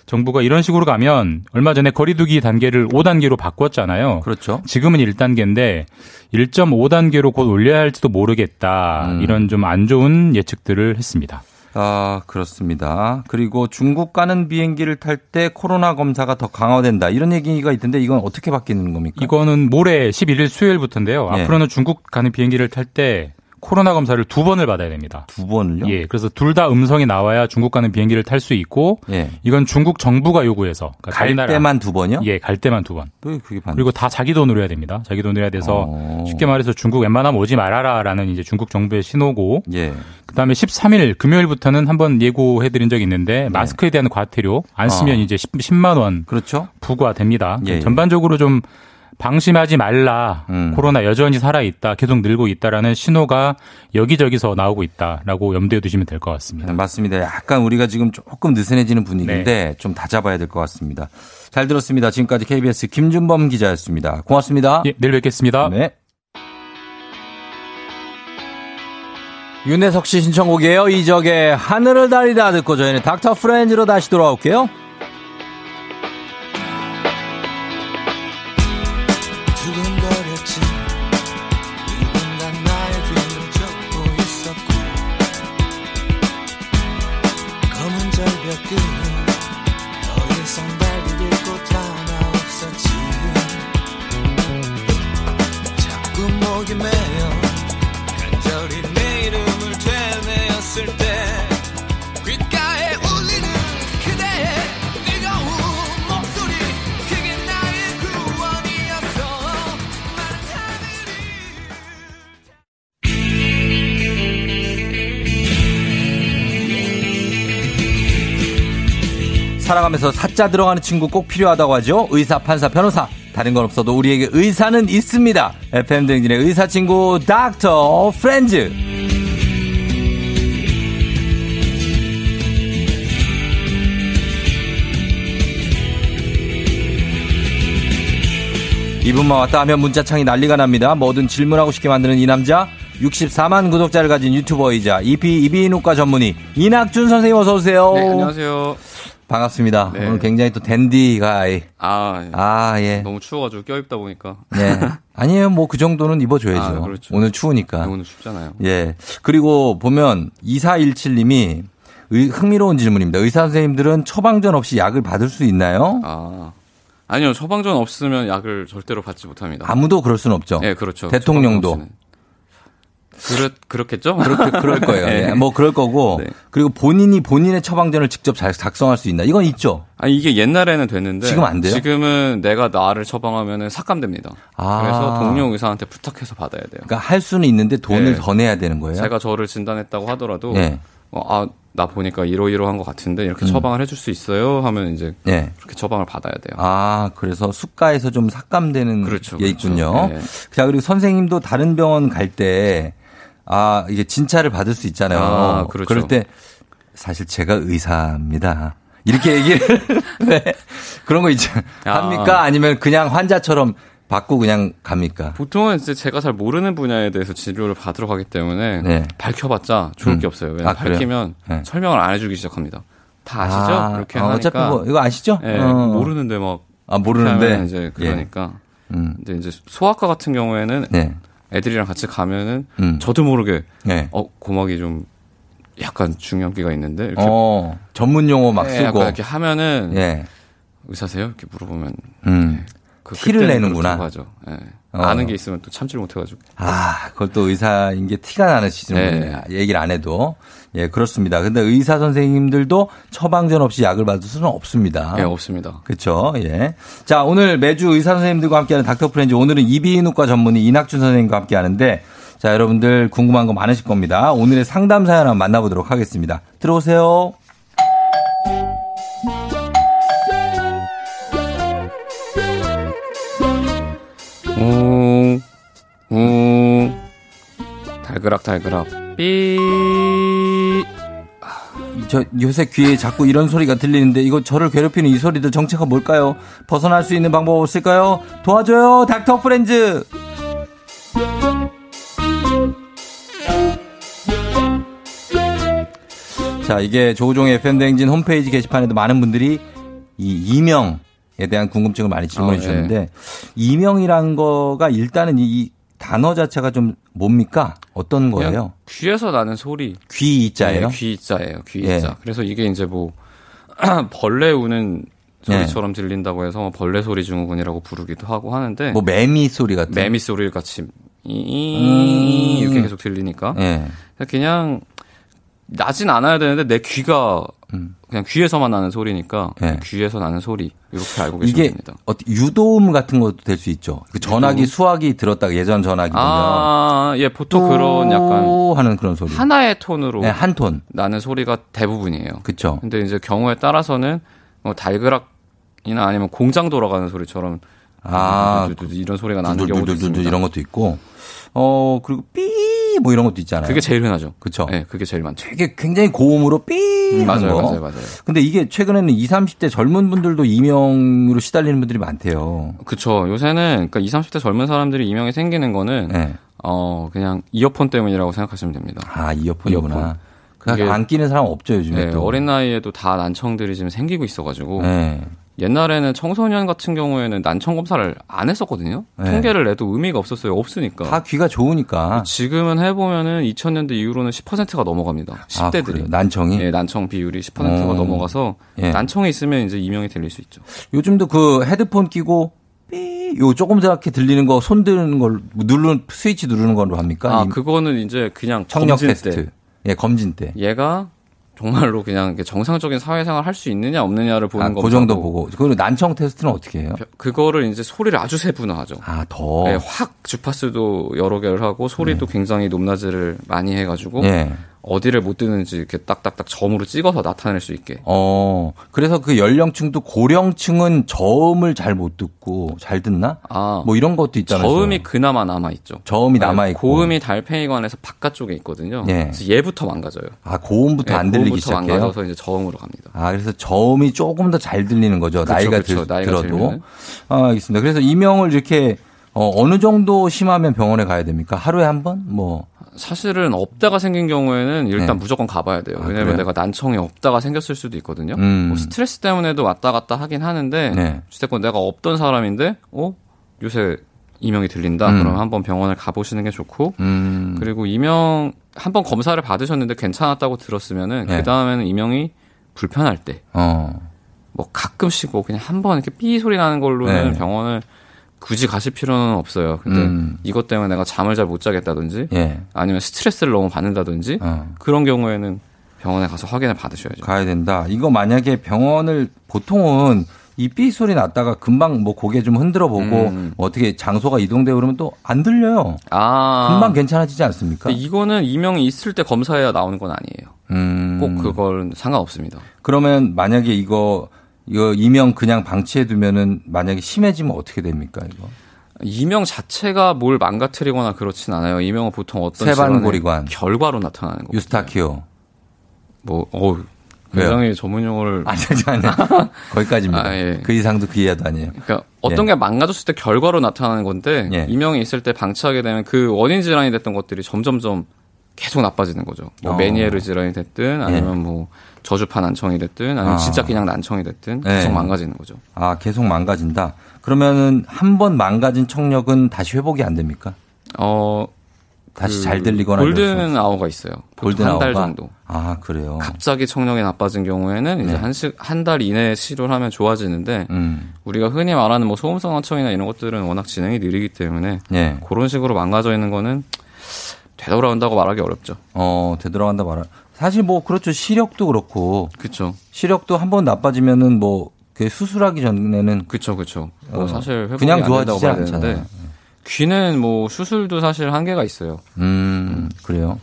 Speaker 9: 정부가 이런 식으로 가면 얼마 전에 거리두기 단계를 5단계로 바꿨잖아요.
Speaker 1: 그렇죠.
Speaker 9: 지금은 1단계인데 1.5단계로 곧 올려야 할지도 모르겠다.
Speaker 1: 음.
Speaker 9: 이런 좀 안 좋은 예측들을 했습니다.
Speaker 1: 아, 그렇습니다. 그리고 중국 가는 비행기를 탈 때 코로나 검사가 더 강화된다. 이런 얘기가 있던데 이건 어떻게 바뀌는 겁니까?
Speaker 9: 이거는 모레 11일 수요일부터인데요.
Speaker 1: 예.
Speaker 9: 앞으로는 중국 가는 비행기를 탈때 코로나 검사를 두 번을 받아야 됩니다.
Speaker 1: 두 번을요?
Speaker 9: 예. 그래서 둘 다 음성이 나와야 중국 가는 비행기를 탈 수 있고
Speaker 1: 예.
Speaker 9: 이건 중국 정부가 요구해서 그러니까
Speaker 1: 갈 때만 두 번이요?
Speaker 9: 예, 갈 때만 두 번.
Speaker 1: 또 그게 반
Speaker 9: 그리고 다 자기 돈으로 해야 됩니다. 자기 돈으로 해야 돼서
Speaker 1: 어.
Speaker 9: 쉽게 말해서 중국 웬만하면 오지 말아라라는 이제 중국 정부의 신호고
Speaker 1: 예.
Speaker 9: 그다음에 13일 금요일부터는 한번 예고해 드린 적이 있는데 마스크에 대한 과태료 안 쓰면
Speaker 1: 네. 어.
Speaker 9: 이제 10, 만원
Speaker 1: 그렇죠.
Speaker 9: 부과됩니다.
Speaker 1: 예, 예.
Speaker 9: 전반적으로 좀 방심하지 말라.
Speaker 1: 음.
Speaker 9: 코로나 여전히 살아 있다. 계속 늘고 있다라는 신호가 여기저기서 나오고 있다라고 염두에 두시면 될 것 같습니다.
Speaker 1: 네, 맞습니다. 약간 우리가 지금 조금 느슨해지는 분위기인데 좀 다잡아야 될 것 같습니다. 잘 들었습니다. 지금까지 KBS 김준범 기자였습니다. 고맙습니다.
Speaker 9: 예, 내일 뵙겠습니다.
Speaker 1: 네. 윤혜석 씨 신청곡이에요. 이적의 하늘을 달리다 듣고 저희는 닥터 프렌즈로 다시 돌아올게요. 살아가면서 사자 들어가는 친구 꼭 필요하다고 하죠. 의사, 판사, 변호사. 다른 건 없어도 우리에게 의사는 있습니다. FM 댕진의 의사 친구 닥터 프렌즈. 이분만 왔다 하면 문자창이 난리가 납니다. 뭐든 질문하고 싶게 만드는 이 남자. 64만 구독자를 가진 유튜버이자 EP 이비인후과 전문의 이낙준 선생님 어서 오세요.
Speaker 10: 네, 안녕하세요.
Speaker 1: 반갑습니다.
Speaker 10: 네.
Speaker 1: 오늘 굉장히 또 댄디 가이.
Speaker 10: 아, 예.
Speaker 1: 아, 예.
Speaker 10: 너무 추워가지고 껴입다 보니까.
Speaker 1: 네. 아니에요. 뭐 그 정도는 입어줘야죠.
Speaker 10: 아, 그렇죠.
Speaker 1: 오늘 추우니까.
Speaker 10: 오늘 춥잖아요.
Speaker 1: 예. 그리고 보면 2417님이 흥미로운 질문입니다. 의사 선생님들은 처방전 없이 약을 받을 수 있나요?
Speaker 10: 아. 아니요, 처방전 없으면 약을 절대로 받지 못합니다.
Speaker 1: 아무도 그럴 수는 없죠.
Speaker 10: 네, 그렇죠.
Speaker 1: 대통령도.
Speaker 10: 처방전 없이는. 그렇, 그렇겠죠?
Speaker 1: 그렇게 그럴 거예요.
Speaker 10: 네.
Speaker 1: 예. 뭐 그럴 거고. 그리고 본인이 본인의 처방전을 직접 잘 작성할 수 있나? 이건 있죠.
Speaker 10: 아 이게 옛날에는 됐는데
Speaker 1: 지금 안 돼요?
Speaker 10: 지금은 내가 나를 처방하면 삭감됩니다.
Speaker 1: 아.
Speaker 10: 그래서 동료 의사한테 부탁해서 받아야 돼요.
Speaker 1: 그러니까 할 수는 있는데 돈을
Speaker 10: 네.
Speaker 1: 더 내야 되는 거예요.
Speaker 10: 제가 저를 진단했다고 하더라도
Speaker 1: 예.
Speaker 10: 어, 아, 나 보니까 이러이러한 것 같은데 이렇게
Speaker 1: 음.
Speaker 10: 처방을 해줄 수 있어요 하면 이제
Speaker 1: 예.
Speaker 10: 그렇게 처방을 받아야 돼요.
Speaker 1: 아, 그래서 수가에서 좀 삭감되는
Speaker 10: 그렇죠,
Speaker 1: 게
Speaker 10: 그렇죠.
Speaker 1: 있군요.
Speaker 10: 네.
Speaker 1: 자, 그리고 선생님도 다른 병원 갈 때, 아, 이게 진찰을 받을 수 있잖아요.
Speaker 10: 아, 그렇죠.
Speaker 1: 럴 때, 사실 제가 의사입니다. 이렇게 얘기를, 왜? 그런 거 있죠.
Speaker 10: 아.
Speaker 1: 합니까? 아니면 그냥 환자처럼 받고 그냥 갑니까?
Speaker 10: 보통은 이제 제가 잘 모르는 분야에 대해서 진료를 받으러 가기 때문에
Speaker 1: 네.
Speaker 10: 밝혀봤자 좋을
Speaker 1: 음.
Speaker 10: 게 없어요. 왜냐면
Speaker 1: 아?
Speaker 10: 밝히면
Speaker 1: 네.
Speaker 10: 설명을 안 해주기 시작합니다. 다 아시죠?
Speaker 1: 아,
Speaker 10: 이렇게
Speaker 1: 어,
Speaker 10: 하니까
Speaker 1: 어차피 뭐 이거 아시죠?
Speaker 10: 예,
Speaker 1: 어.
Speaker 10: 모르는데 막
Speaker 1: 아, 모르는데.
Speaker 10: 이제 그러니까.
Speaker 1: 음.
Speaker 10: 근데 이제 소아과 같은 경우에는
Speaker 1: 네.
Speaker 10: 애들이랑 같이 가면은
Speaker 1: 음.
Speaker 10: 저도 모르게
Speaker 1: 네.
Speaker 10: 어 고막이 좀 약간 중염기가 있는데 이렇게
Speaker 1: 어, 전문 용어 막
Speaker 10: 예,
Speaker 1: 쓰고.
Speaker 10: 이렇게 하면은
Speaker 1: 예.
Speaker 10: 의사세요? 이렇게 물어보면
Speaker 1: 음.
Speaker 10: 그
Speaker 1: 티를 내는구나.
Speaker 10: 하죠. 예.
Speaker 1: 어.
Speaker 10: 아는 게 있으면 또 참지를 못해가지고.
Speaker 1: 아, 그걸 또 의사인 게 티가 나는 시즌
Speaker 10: 네.
Speaker 1: 얘기를 안 해도. 예, 그렇습니다. 근데 의사 선생님들도 처방전 없이 약을 받을 수는 없습니다.
Speaker 10: 예, 없습니다.
Speaker 1: 그렇죠. 예. 자, 오늘 매주 의사 선생님들과 함께하는 닥터 프렌즈 오늘은 이비인후과 전문의 이낙준 선생님과 함께 하는데 자, 여러분들 궁금한 거 많으실 겁니다. 오늘의 상담 사연 한번 만나보도록 하겠습니다. 들어오세요.
Speaker 10: 웅, 웅, 달그락, 달그락, 삐.
Speaker 1: 저 요새 귀에 자꾸 이런 소리가 들리는데 이거 저를 괴롭히는 이 소리들 정체가 뭘까요? 벗어날 수 있는 방법 없을까요? 도와줘요, 닥터 프렌즈. 자, 이게 조우종의 FM대행진 홈페이지 게시판에도 많은 분들이 이 이명에 대한 궁금증을 많이 질문해
Speaker 10: 어,
Speaker 1: 주셨는데 이명이란 거가 일단은 이 단어 자체가 좀 뭡니까? 어떤 거예요?
Speaker 10: 귀에서 나는 소리.
Speaker 1: 귀 이자예요?
Speaker 10: 네, 귀 이자예요. 귀
Speaker 1: 예.
Speaker 10: 이자. 그래서 이게 이제 뭐 벌레 우는 소리처럼 들린다고 해서 벌레 소리 증후군이라고 부르기도 하고 하는데
Speaker 1: 뭐 매미 소리 같은.
Speaker 10: 매미 소리 같이 이
Speaker 1: 음.
Speaker 10: 이렇게 계속 들리니까
Speaker 1: 예.
Speaker 10: 그냥 나진 않아야 되는데 내 귀가 그냥 귀에서만 나는 소리니까
Speaker 1: 음. 예.
Speaker 10: 귀에서 나는 소리 이렇게 알고 계시면
Speaker 1: 이게
Speaker 10: 됩니다.
Speaker 1: 어, 유도음 같은 것도 될 수 있죠. 그 전화기 수화기 들었다가 예전 전화기 보면
Speaker 10: 아, 예, 보통 그런 약간
Speaker 1: 하는 그런 소리.
Speaker 10: 하나의 톤으로
Speaker 1: 네, 한 톤.
Speaker 10: 나는 소리가 대부분이에요.
Speaker 1: 그렇죠.
Speaker 10: 근데 이제 경우에 따라서는 뭐 달그락이나 아니면 공장 돌아가는 소리처럼
Speaker 1: 아,
Speaker 10: 이런 소리가 나는 경우도 있습니다.
Speaker 1: 이런 것도 있고. 어, 그리고 삐 뭐 이런 것도 있잖아요.
Speaker 10: 그게 제일 흔하죠.
Speaker 1: 그렇죠.
Speaker 10: 네, 그게 제일 많죠.
Speaker 1: 되게 굉장히 고음으로 삐
Speaker 10: 음, 맞아요,
Speaker 1: 거.
Speaker 10: 맞아요, 맞아요.
Speaker 1: 근데 이게 최근에는 20, 30대 젊은 분들도 이명으로 시달리는 분들이 많대요.
Speaker 10: 그쵸. 요새는 그러니까 20, 30대 젊은 사람들이 이명이 생기는 거는
Speaker 1: 네.
Speaker 10: 어 그냥 이어폰 때문이라고 생각하시면 됩니다.
Speaker 1: 아, 이어폰이구나.
Speaker 10: 이어폰.
Speaker 1: 그냥 안 끼는 사람 없죠, 요즘에
Speaker 10: 네,
Speaker 1: 또.
Speaker 10: 어린 나이에도 다 난청들이 지금 생기고 있어가지고
Speaker 1: 네.
Speaker 10: 옛날에는 청소년 같은 경우에는 난청 검사를 안 했었거든요.
Speaker 1: 네.
Speaker 10: 통계를 내도 의미가 없었어요. 없으니까.
Speaker 1: 다 귀가 좋으니까.
Speaker 10: 지금은 해보면은 2000년대 이후로는 10%가 넘어갑니다.
Speaker 1: 아,
Speaker 10: 10대들이.
Speaker 1: 그래요? 난청이?
Speaker 10: 예, 난청 비율이 10%가
Speaker 1: 어.
Speaker 10: 넘어가서
Speaker 1: 예.
Speaker 10: 난청이 있으면 이제 이명이 들릴 수 있죠.
Speaker 1: 요즘도 그 헤드폰 끼고 삐, 요 조금 작게 들리는 거 손 드는 걸 누르는 스위치 누르는 걸로 합니까?
Speaker 10: 아,
Speaker 1: 이
Speaker 10: 그거는 이제 그냥
Speaker 1: 청력
Speaker 10: 검진
Speaker 1: 테스트.
Speaker 10: 때
Speaker 1: 예, 검진 때.
Speaker 10: 얘가 정말로 그냥 정상적인 사회생활 할 수 있느냐 없느냐를 보는
Speaker 1: 아,
Speaker 10: 거고.
Speaker 1: 그 정도 보고. 그리고 난청 테스트는 어떻게 해요?
Speaker 10: 그거를 이제 소리를 아주 세분화하죠.
Speaker 1: 아, 더.
Speaker 10: 네, 확 주파수도 여러 개를 하고 소리도 굉장히 높낮이를 많이 해가지고
Speaker 1: 예.
Speaker 10: 어디를 못 듣는지 이렇게 딱딱딱 점으로 찍어서 나타낼 수 있게.
Speaker 1: 어, 그래서 그 연령층도 고령층은 저음을 잘 못 듣고 잘 듣나?
Speaker 10: 아,
Speaker 1: 뭐 이런 것도 있잖아요.
Speaker 10: 저음이 그나마 남아 있죠.
Speaker 1: 저음이 남아 있고.
Speaker 10: 고음이 달팽이관에서 바깥쪽에 있거든요.
Speaker 1: 예.
Speaker 10: 그래서 얘부터 망가져요.
Speaker 1: 아, 고음부터
Speaker 10: 네,
Speaker 1: 안 들리기
Speaker 10: 고음부터
Speaker 1: 시작해요?
Speaker 10: 망가져서 이제 저음으로 갑니다.
Speaker 1: 아, 그래서 저음이 조금 더 잘 들리는 거죠.
Speaker 10: 그쵸,
Speaker 1: 나이가
Speaker 10: 그쵸.
Speaker 1: 들,
Speaker 10: 나이가
Speaker 1: 들어도.
Speaker 10: 들면은.
Speaker 1: 아, 알겠습니다. 그래서 이명을 이렇게 어, 어느 정도 심하면 병원에 가야 됩니까? 하루에 한 번? 뭐.
Speaker 10: 사실은 없다가 생긴 경우에는 일단
Speaker 1: 네.
Speaker 10: 무조건 가봐야 돼요.
Speaker 1: 아,
Speaker 10: 왜냐면
Speaker 1: 그래요?
Speaker 10: 내가 난청이 없다가 생겼을 수도 있거든요.
Speaker 1: 음.
Speaker 10: 뭐 스트레스 때문에도 왔다 갔다 하긴 하는데
Speaker 1: 네.
Speaker 10: 어쨌건 내가 없던 사람인데 어 요새 이명이 들린다.
Speaker 1: 음.
Speaker 10: 그럼 한번 병원을 가보시는 게 좋고
Speaker 1: 음.
Speaker 10: 그리고 이명 한번 검사를 받으셨는데 괜찮았다고 들었으면은
Speaker 1: 네.
Speaker 10: 그 다음에는 이명이 불편할 때
Speaker 1: 어.
Speaker 10: 뭐 가끔씩 뭐 그냥 한 번 이렇게 삐 소리 나는 걸로는
Speaker 1: 네.
Speaker 10: 병원을 굳이 가실 필요는 없어요. 근데
Speaker 1: 음.
Speaker 10: 이것 때문에 내가 잠을 잘 못 자겠다든지
Speaker 1: 예.
Speaker 10: 아니면 스트레스를 너무 받는다든지
Speaker 1: 어.
Speaker 10: 그런 경우에는 병원에 가서 확인을 받으셔야죠.
Speaker 1: 가야 된다. 이거 만약에 병원을 보통은 이 삐 소리 났다가 금방 뭐 고개 좀 흔들어 보고
Speaker 10: 음.
Speaker 1: 어떻게 장소가 이동되고 그러면 또 안 들려요.
Speaker 10: 아,
Speaker 1: 금방 괜찮아지지 않습니까?
Speaker 10: 이거는 이명이 있을 때 검사해야 나오는 건 아니에요.
Speaker 1: 음.
Speaker 10: 꼭 그건 상관없습니다.
Speaker 1: 그러면 만약에 이거 이거 이명 그냥 방치해 두면은 만약에 심해지면 어떻게 됩니까, 이거?
Speaker 10: 이명 자체가 뭘 망가뜨리거나 그렇진 않아요. 이명은 보통 어떤
Speaker 1: 세반고리관.
Speaker 10: 결과로 나타나는 거.
Speaker 1: 유스타키오.
Speaker 10: 뭐, 어? 굉장히 전문 용어를.
Speaker 1: 아니, 아니, 아니. 거기까지입니다.
Speaker 10: 아, 예.
Speaker 1: 그 이상도 그 이하도 아니에요.
Speaker 10: 그러니까 어떤 게 망가졌을 때 결과로 나타나는 건데
Speaker 1: 예.
Speaker 10: 이명이 있을 때 방치하게 되면 그 원인 질환이 됐던 것들이 점점점 계속 나빠지는 거죠. 뭐
Speaker 1: 어.
Speaker 10: 메니에르 질환이 됐든 아니면 뭐 저주파 난청이 됐든 아니면
Speaker 1: 아.
Speaker 10: 진짜 그냥 난청이 됐든 계속
Speaker 1: 네.
Speaker 10: 망가지는 거죠.
Speaker 1: 아, 계속 망가진다. 그러면은 한 번 망가진 청력은 다시 회복이 안 됩니까?
Speaker 10: 어
Speaker 1: 다시
Speaker 10: 그
Speaker 1: 잘 들리거나
Speaker 10: 골든 아워가 있어요.
Speaker 1: 골든
Speaker 10: 한 달? 정도.
Speaker 1: 아, 그래요.
Speaker 10: 갑자기 청력이 나빠진 경우에는 이제
Speaker 1: 네.
Speaker 10: 한달 이내에 치료를 하면 좋아지는데
Speaker 1: 음.
Speaker 10: 우리가 흔히 말하는 뭐 소음성 난청이나 이런 것들은 워낙 진행이 느리기 때문에
Speaker 1: 예.
Speaker 10: 그런 식으로 망가져 있는 거는 되돌아온다고 말하기 어렵죠.
Speaker 1: 어, 되돌아간다 말아. 사실 뭐 그렇죠. 시력도 그렇고
Speaker 10: 그렇죠.
Speaker 1: 시력도 한 번 나빠지면은 뭐 그 수술하기 전에는
Speaker 10: 그렇죠, 그렇죠. 뭐
Speaker 1: 어,
Speaker 10: 사실 회복이
Speaker 1: 그냥 좋아지지 않잖아요.
Speaker 10: 귀는 뭐 수술도 사실 한계가 있어요.
Speaker 1: 음, 그래요.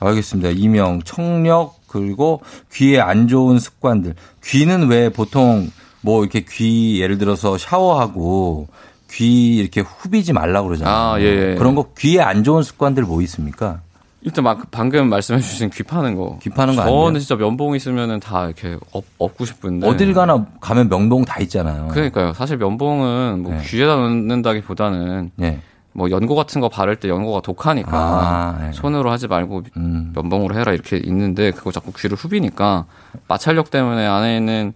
Speaker 1: 알겠습니다. 이명, 청력, 그리고 귀에 안 좋은 습관들. 귀는 왜 보통 뭐 이렇게 귀 예를 들어서 샤워하고 귀 이렇게 후비지 말라고 그러잖아요.
Speaker 10: 아, 예, 예.
Speaker 1: 그런 거 귀에 안 좋은 습관들 뭐 있습니까?
Speaker 10: 일단 막 방금 말씀해 주신 귀 파는 거.
Speaker 1: 귀 파는 거
Speaker 10: 저는
Speaker 1: 아니에요?
Speaker 10: 진짜 면봉 있으면은 다 이렇게 업, 업고 싶은데.
Speaker 1: 어딜 가나 가면 면봉 다 있잖아요.
Speaker 10: 네. 그러니까요. 사실 면봉은 뭐
Speaker 1: 네.
Speaker 10: 귀에다 넣는다기보다는
Speaker 1: 예.
Speaker 10: 뭐 연고 같은 거 바를 때 연고가 독하니까
Speaker 1: 아, 네.
Speaker 10: 손으로 하지 말고
Speaker 1: 음.
Speaker 10: 면봉으로 해라 이렇게 있는데 그거 자꾸 귀를 후비니까 마찰력 때문에 안에 있는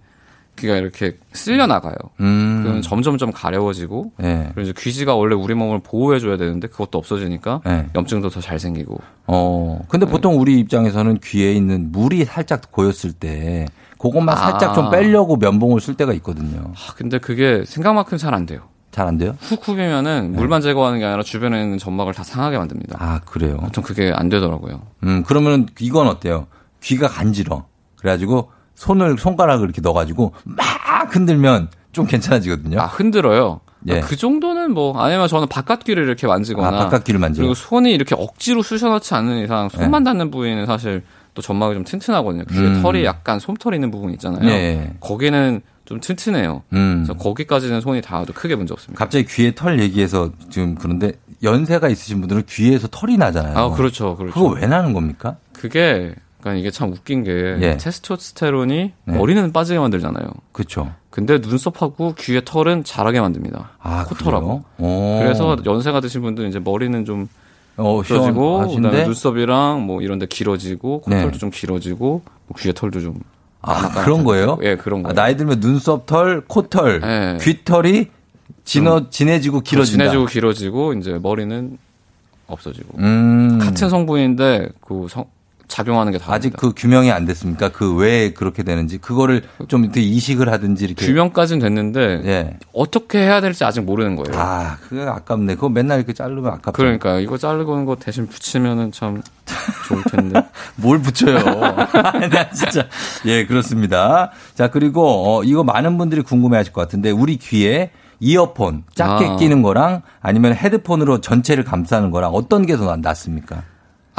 Speaker 10: 귀가 이렇게 쓸려 나가요.
Speaker 1: 음.
Speaker 10: 그러면 점점점 가려워지고
Speaker 1: 예.
Speaker 10: 그리고 이제 귀지가 원래 우리 몸을 보호해줘야 되는데 그것도 없어지니까
Speaker 1: 예.
Speaker 10: 염증도 더 잘 생기고.
Speaker 1: 어. 근데
Speaker 10: 네.
Speaker 1: 보통 우리 입장에서는 귀에 있는 물이 살짝 고였을 때 그것만
Speaker 10: 아.
Speaker 1: 살짝 좀 빼려고 면봉을 쓸 때가 있거든요.
Speaker 10: 아, 근데 그게 생각만큼 잘 안 돼요.
Speaker 1: 잘 안 돼요?
Speaker 10: 훅 후비면은 물만 제거하는 게 아니라 주변에 있는 점막을 다 상하게 만듭니다.
Speaker 1: 네. 아, 그래요?
Speaker 10: 보통 그게 안 되더라고요.
Speaker 1: 음, 그러면 이건 어때요? 귀가 간지러. 그래가지고 손을, 손가락을 이렇게 넣어가지고 막 흔들면 좀 괜찮아지거든요.
Speaker 10: 아, 흔들어요.
Speaker 1: 예.
Speaker 10: 아, 그 정도는 뭐 아니면 저는 바깥 귀를 이렇게 만지거나
Speaker 1: 아, 바깥 귀를 만져요?
Speaker 10: 그리고 손이 이렇게 억지로 쑤셔넣지 않는 이상 손만 닿는 부위는 사실 또 점막이 좀 튼튼하거든요. 귀에
Speaker 1: 음.
Speaker 10: 털이 약간 솜털 있는 부분 있잖아요.
Speaker 1: 네.
Speaker 10: 거기는 좀 튼튼해요.
Speaker 1: 음.
Speaker 10: 그래서 거기까지는 손이 닿아도 크게 문제 없습니다.
Speaker 1: 갑자기 귀에 털 얘기해서 지금 그런데 연세가 있으신 분들은 귀에서 털이 나잖아요.
Speaker 10: 아, 그렇죠. 그렇죠.
Speaker 1: 그거 왜 나는 겁니까?
Speaker 10: 그게 그러니까 이게 참 웃긴 게
Speaker 1: 예.
Speaker 10: 테스토스테론이
Speaker 1: 네.
Speaker 10: 머리는 빠지게 만들잖아요.
Speaker 1: 그렇죠.
Speaker 10: 근데 눈썹하고 귀의 털은 자라게 만듭니다.
Speaker 1: 아,
Speaker 10: 코털하고. 그래서 연세가 드신 분들은 이제 머리는 좀
Speaker 1: 어, 시원하신데?
Speaker 10: 그다음에 눈썹이랑 뭐 이런 데 길어지고 코털도
Speaker 1: 네.
Speaker 10: 좀 길어지고 뭐 귀의 털도 좀
Speaker 1: 아, 그런 거예요?
Speaker 10: 예, 그런
Speaker 1: 아,
Speaker 10: 거예요.
Speaker 1: 나이 들면 눈썹 털, 코털,
Speaker 10: 예.
Speaker 1: 귀털이 진어, 진해지고 길어진다.
Speaker 10: 진해지고 길어지고 이제 머리는 없어지고
Speaker 1: 음.
Speaker 10: 같은 성분인데 그 성, 작용하는 게 다릅니다.
Speaker 1: 아직 그 규명이 안 됐습니까? 그 왜 그렇게 되는지 그거를 좀 이렇게 이식을 하든지 이렇게
Speaker 10: 규명까지는 됐는데
Speaker 1: 예.
Speaker 10: 어떻게 해야 될지 아직 모르는 거예요.
Speaker 1: 아, 그거 아깝네. 그거 맨날 이렇게 자르면 아깝죠.
Speaker 10: 그러니까 이거 자르고 는거 대신 붙이면은 참 좋을 텐데.
Speaker 1: 뭘 붙여요? 나 진짜. 예, 그렇습니다. 자, 그리고 어, 이거 많은 분들이 궁금해 하실 것 같은데 우리 귀에 이어폰 작게
Speaker 10: 아.
Speaker 1: 끼는 거랑 아니면 헤드폰으로 전체를 감싸는 거랑 어떤 게 더 낫습니까?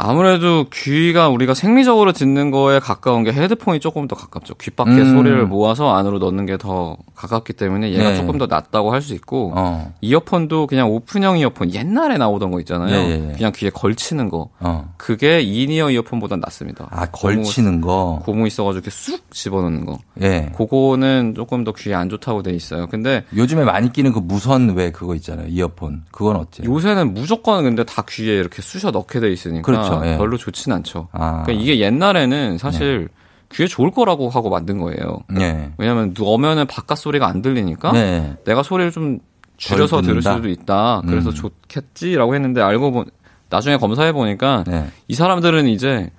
Speaker 10: 아무래도 귀가 우리가 생리적으로 듣는 거에 가까운 게 헤드폰이 조금 더 가깝죠. 귀 밖에
Speaker 1: 음.
Speaker 10: 소리를 모아서 안으로 넣는 게 더 가깝기 때문에 얘가
Speaker 1: 네.
Speaker 10: 조금 더 낫다고 할 수 있고
Speaker 1: 어.
Speaker 10: 이어폰도 그냥 open형 이어폰 옛날에 나오던 거 있잖아요.
Speaker 1: 예.
Speaker 10: 그냥 귀에 걸치는 거.
Speaker 1: 어.
Speaker 10: 그게 in-ear 이어폰보다 낫습니다.
Speaker 1: 아, 걸치는 거.
Speaker 10: 고무 있어가지고 이렇게 쑥 집어넣는 거.
Speaker 1: 예.
Speaker 10: 그거는 조금 더 귀에 안 좋다고 돼 있어요. 근데
Speaker 1: 요즘에 많이 끼는 그 무선 왜 그거 있잖아요. 이어폰. 그건 어때요?
Speaker 10: 요새는 무조건 근데 다 귀에 이렇게 쑤셔 넣게 돼 있으니까
Speaker 1: 그렇죠, 예.
Speaker 10: 별로 좋진 않죠.
Speaker 1: 아.
Speaker 10: 그러니까 이게 옛날에는 사실 귀에 좋을 거라고 하고 만든 거예요.
Speaker 1: 예.
Speaker 10: 왜냐하면 넣으면은 바깥 소리가 안 들리니까
Speaker 1: 네.
Speaker 10: 내가 소리를 좀 줄여서
Speaker 1: 덜
Speaker 10: 들을? 수도 있다. 그래서
Speaker 1: 음.
Speaker 10: 좋겠지라고 했는데 알고 보 나중에 검사해 보니까
Speaker 1: 네.
Speaker 10: 이 사람들은 이제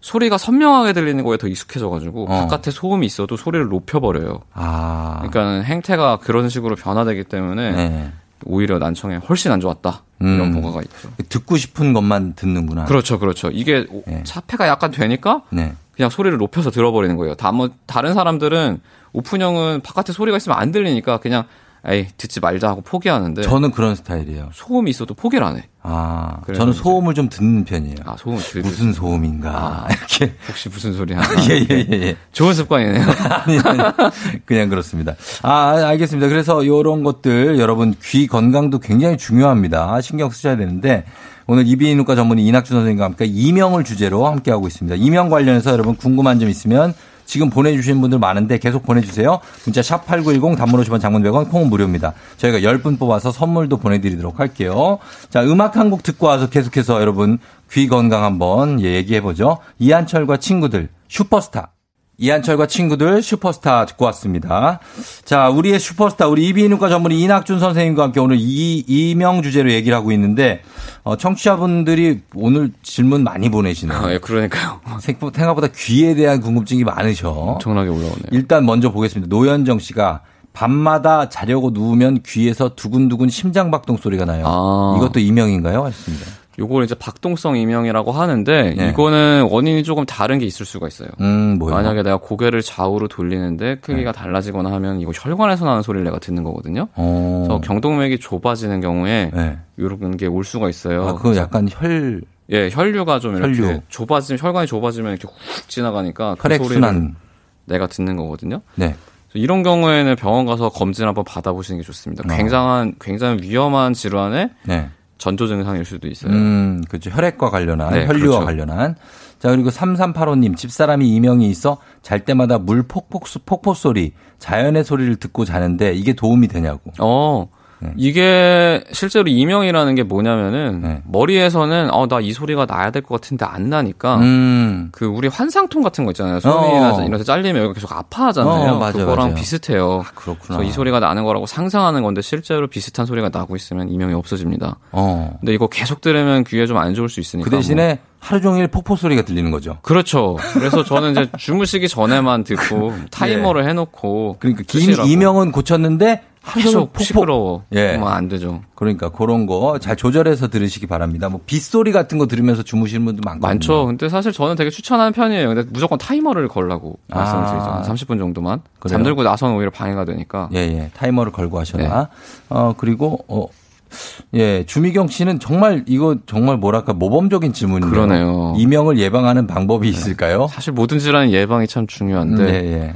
Speaker 10: 소리가 선명하게 들리는 거에 더 익숙해져가지고
Speaker 1: 어.
Speaker 10: 바깥에 소음이 있어도 소리를 높여버려요.
Speaker 1: 아.
Speaker 10: 그러니까 행태가 그런 식으로 변화되기 때문에
Speaker 1: 네.
Speaker 10: 오히려 난청에 훨씬 안 좋았다 이런
Speaker 1: 음.
Speaker 10: 보고가 있죠.
Speaker 1: 듣고 싶은 것만 듣는구나.
Speaker 10: 그렇죠, 그렇죠. 이게 오-
Speaker 1: 네.
Speaker 10: 차폐가 약간 되니까
Speaker 1: 네.
Speaker 10: 그냥 소리를 높여서 들어버리는 거예요. 다, 뭐, 다른 사람들은 오픈형은 바깥에 소리가 있으면 안 들리니까 그냥 에이 듣지 말자 하고 포기하는데
Speaker 1: 저는 그런 스타일이에요.
Speaker 10: 소음이 있어도 포기를 안 해.
Speaker 1: 아, 저는
Speaker 10: 이제-
Speaker 1: 소음을 좀 듣는 편이에요.
Speaker 10: 아 소음 들
Speaker 1: 무슨 소음인가. 이렇게.
Speaker 10: 혹시 무슨 소리 하나?
Speaker 1: 예, 예, 예, 예.
Speaker 10: 좋은 습관이네요.
Speaker 1: 아니, 아니, 그냥 그렇습니다. 아, 알겠습니다. 그래서 요런 것들 여러분 귀 건강도 굉장히 중요합니다. 신경 쓰셔야 되는데 오늘 이비인후과 전문의 이낙준 선생님과 함께 이명을 주제로 함께하고 있습니다. 이명 관련해서 여러분 궁금한 점 있으면 지금 보내주신 분들 많은데 계속 보내주세요. 문자 샵 8910 단문 50원 장문 100원 콩은 무료입니다. 저희가 10분 뽑아서 선물도 보내드리도록 할게요. 자, 음악 한 곡 듣고 와서 계속해서 여러분 귀 건강 한번 예, 얘기해보죠. 이한철과 친구들 슈퍼스타. 이한철과 친구들 슈퍼스타 듣고 왔습니다. 자, 우리의 슈퍼스타, 우리 이비인후과 전문의 이낙준 선생님과 함께 오늘 이, 이명 주제로 얘기를 하고 있는데, 어, 청취자분들이 오늘 질문 많이 보내시네요.
Speaker 10: 아, 예, 그러니까요.
Speaker 1: 생- 생각보다 귀에 대한 궁금증이 많으셔.
Speaker 10: 엄청나게 올라오네요.
Speaker 1: 일단 먼저 보겠습니다. 노현정 씨가 밤마다 자려고 누우면 귀에서 두근두근 심장박동 소리가 나요.
Speaker 10: 아.
Speaker 1: 이것도 이명인가요? 하셨습니다.
Speaker 10: 요걸 이제 박동성 이명이라고 하는데
Speaker 1: 네.
Speaker 10: 이거는 원인이 조금 다른 게 있을 수가 있어요.
Speaker 1: 음, 뭐요?
Speaker 10: 만약에 내가 고개를 좌우로 돌리는데 크기가 달라지거나 하면 이거 혈관에서 나는 소리를 내가 듣는 거거든요.
Speaker 1: 어.
Speaker 10: 그래서 경동맥이 좁아지는 경우에
Speaker 1: 네.
Speaker 10: 이런 게 올 수가 있어요.
Speaker 1: 아, 그거 약간 혈,
Speaker 10: 예, 혈류가 좀 이렇게
Speaker 1: 혈류.
Speaker 10: 좁아지면 혈관이 좁아지면 이렇게 훅 지나가니까 그 소리를. 내가 듣는 거거든요.
Speaker 1: 네.
Speaker 10: 이런 경우에는 병원 가서 검진 한번 받아보시는 게 좋습니다.
Speaker 1: 어.
Speaker 10: 굉장한 굉장히 위험한 질환의
Speaker 1: 네.
Speaker 10: 전조 증상일 수도 있어요.
Speaker 1: 음, 그렇죠. 혈액과 관련한,
Speaker 10: 네,
Speaker 1: 혈류와
Speaker 10: 그렇죠.
Speaker 1: 관련한. 자, 그리고 3385님, 집사람이 이명이 있어 잘 때마다 물 폭폭, 폭포 소리, 자연의 소리를 듣고 자는데 이게 도움이 되냐고.
Speaker 10: 어, 이게 실제로 이명이라는 게 뭐냐면은
Speaker 1: 네.
Speaker 10: 머리에서는 어 나 이 소리가 나야 될 것 같은데 안 나니까
Speaker 1: 음.
Speaker 10: 그 우리 환상통 같은 거 있잖아요.
Speaker 1: 어.
Speaker 10: 소리나 이런 데 잘리면 여기 계속 아파하잖아요.
Speaker 1: 어, 맞아요,
Speaker 10: 그거랑
Speaker 1: 맞아요.
Speaker 10: 비슷해요.
Speaker 1: 그렇구나.
Speaker 10: 그래서 이 소리가 나는 거라고 상상하는 건데 실제로 비슷한 소리가 나고 있으면 이명이 없어집니다.
Speaker 1: 어.
Speaker 10: 근데 이거 계속 들으면 귀에 좀 안 좋을 수 있으니까.
Speaker 1: 그 대신에
Speaker 10: 뭐.
Speaker 1: 하루 종일 폭포 소리가 들리는 거죠.
Speaker 10: 그렇죠. 그래서 저는 이제 주무시기 전에만 듣고 타이머를 해놓고
Speaker 1: 그러니까 임,
Speaker 10: 쓰시라고.
Speaker 1: 이명은 고쳤는데 하루 종일
Speaker 10: 계속
Speaker 1: 폭포.
Speaker 10: 시끄러워.
Speaker 1: 예.
Speaker 10: 안 되죠.
Speaker 1: 그러니까 그런 거 잘 조절해서 들으시기 바랍니다. 뭐 빗소리 같은 거 들으면서 주무시는 분도 많거든요.
Speaker 10: 많죠. 근데 사실 저는 되게 추천하는 편이에요. 근데 무조건 타이머를 걸라고
Speaker 1: 아.
Speaker 10: 말씀을 드리죠. 한 30분 정도만.
Speaker 1: 그래요?
Speaker 10: 잠들고 나서는 오히려 방해가 되니까.
Speaker 1: 예, 예. 타이머를 걸고 하셔라.
Speaker 10: 네.
Speaker 1: 어, 그리고, 어, 예, 주미경 씨는 정말 이거 정말 뭐랄까 모범적인 질문이네요.
Speaker 10: 그러네요.
Speaker 1: 이명을 예방하는 방법이 있을까요?
Speaker 10: 사실 모든 질환 예방이 참 중요한데
Speaker 1: 네, 예.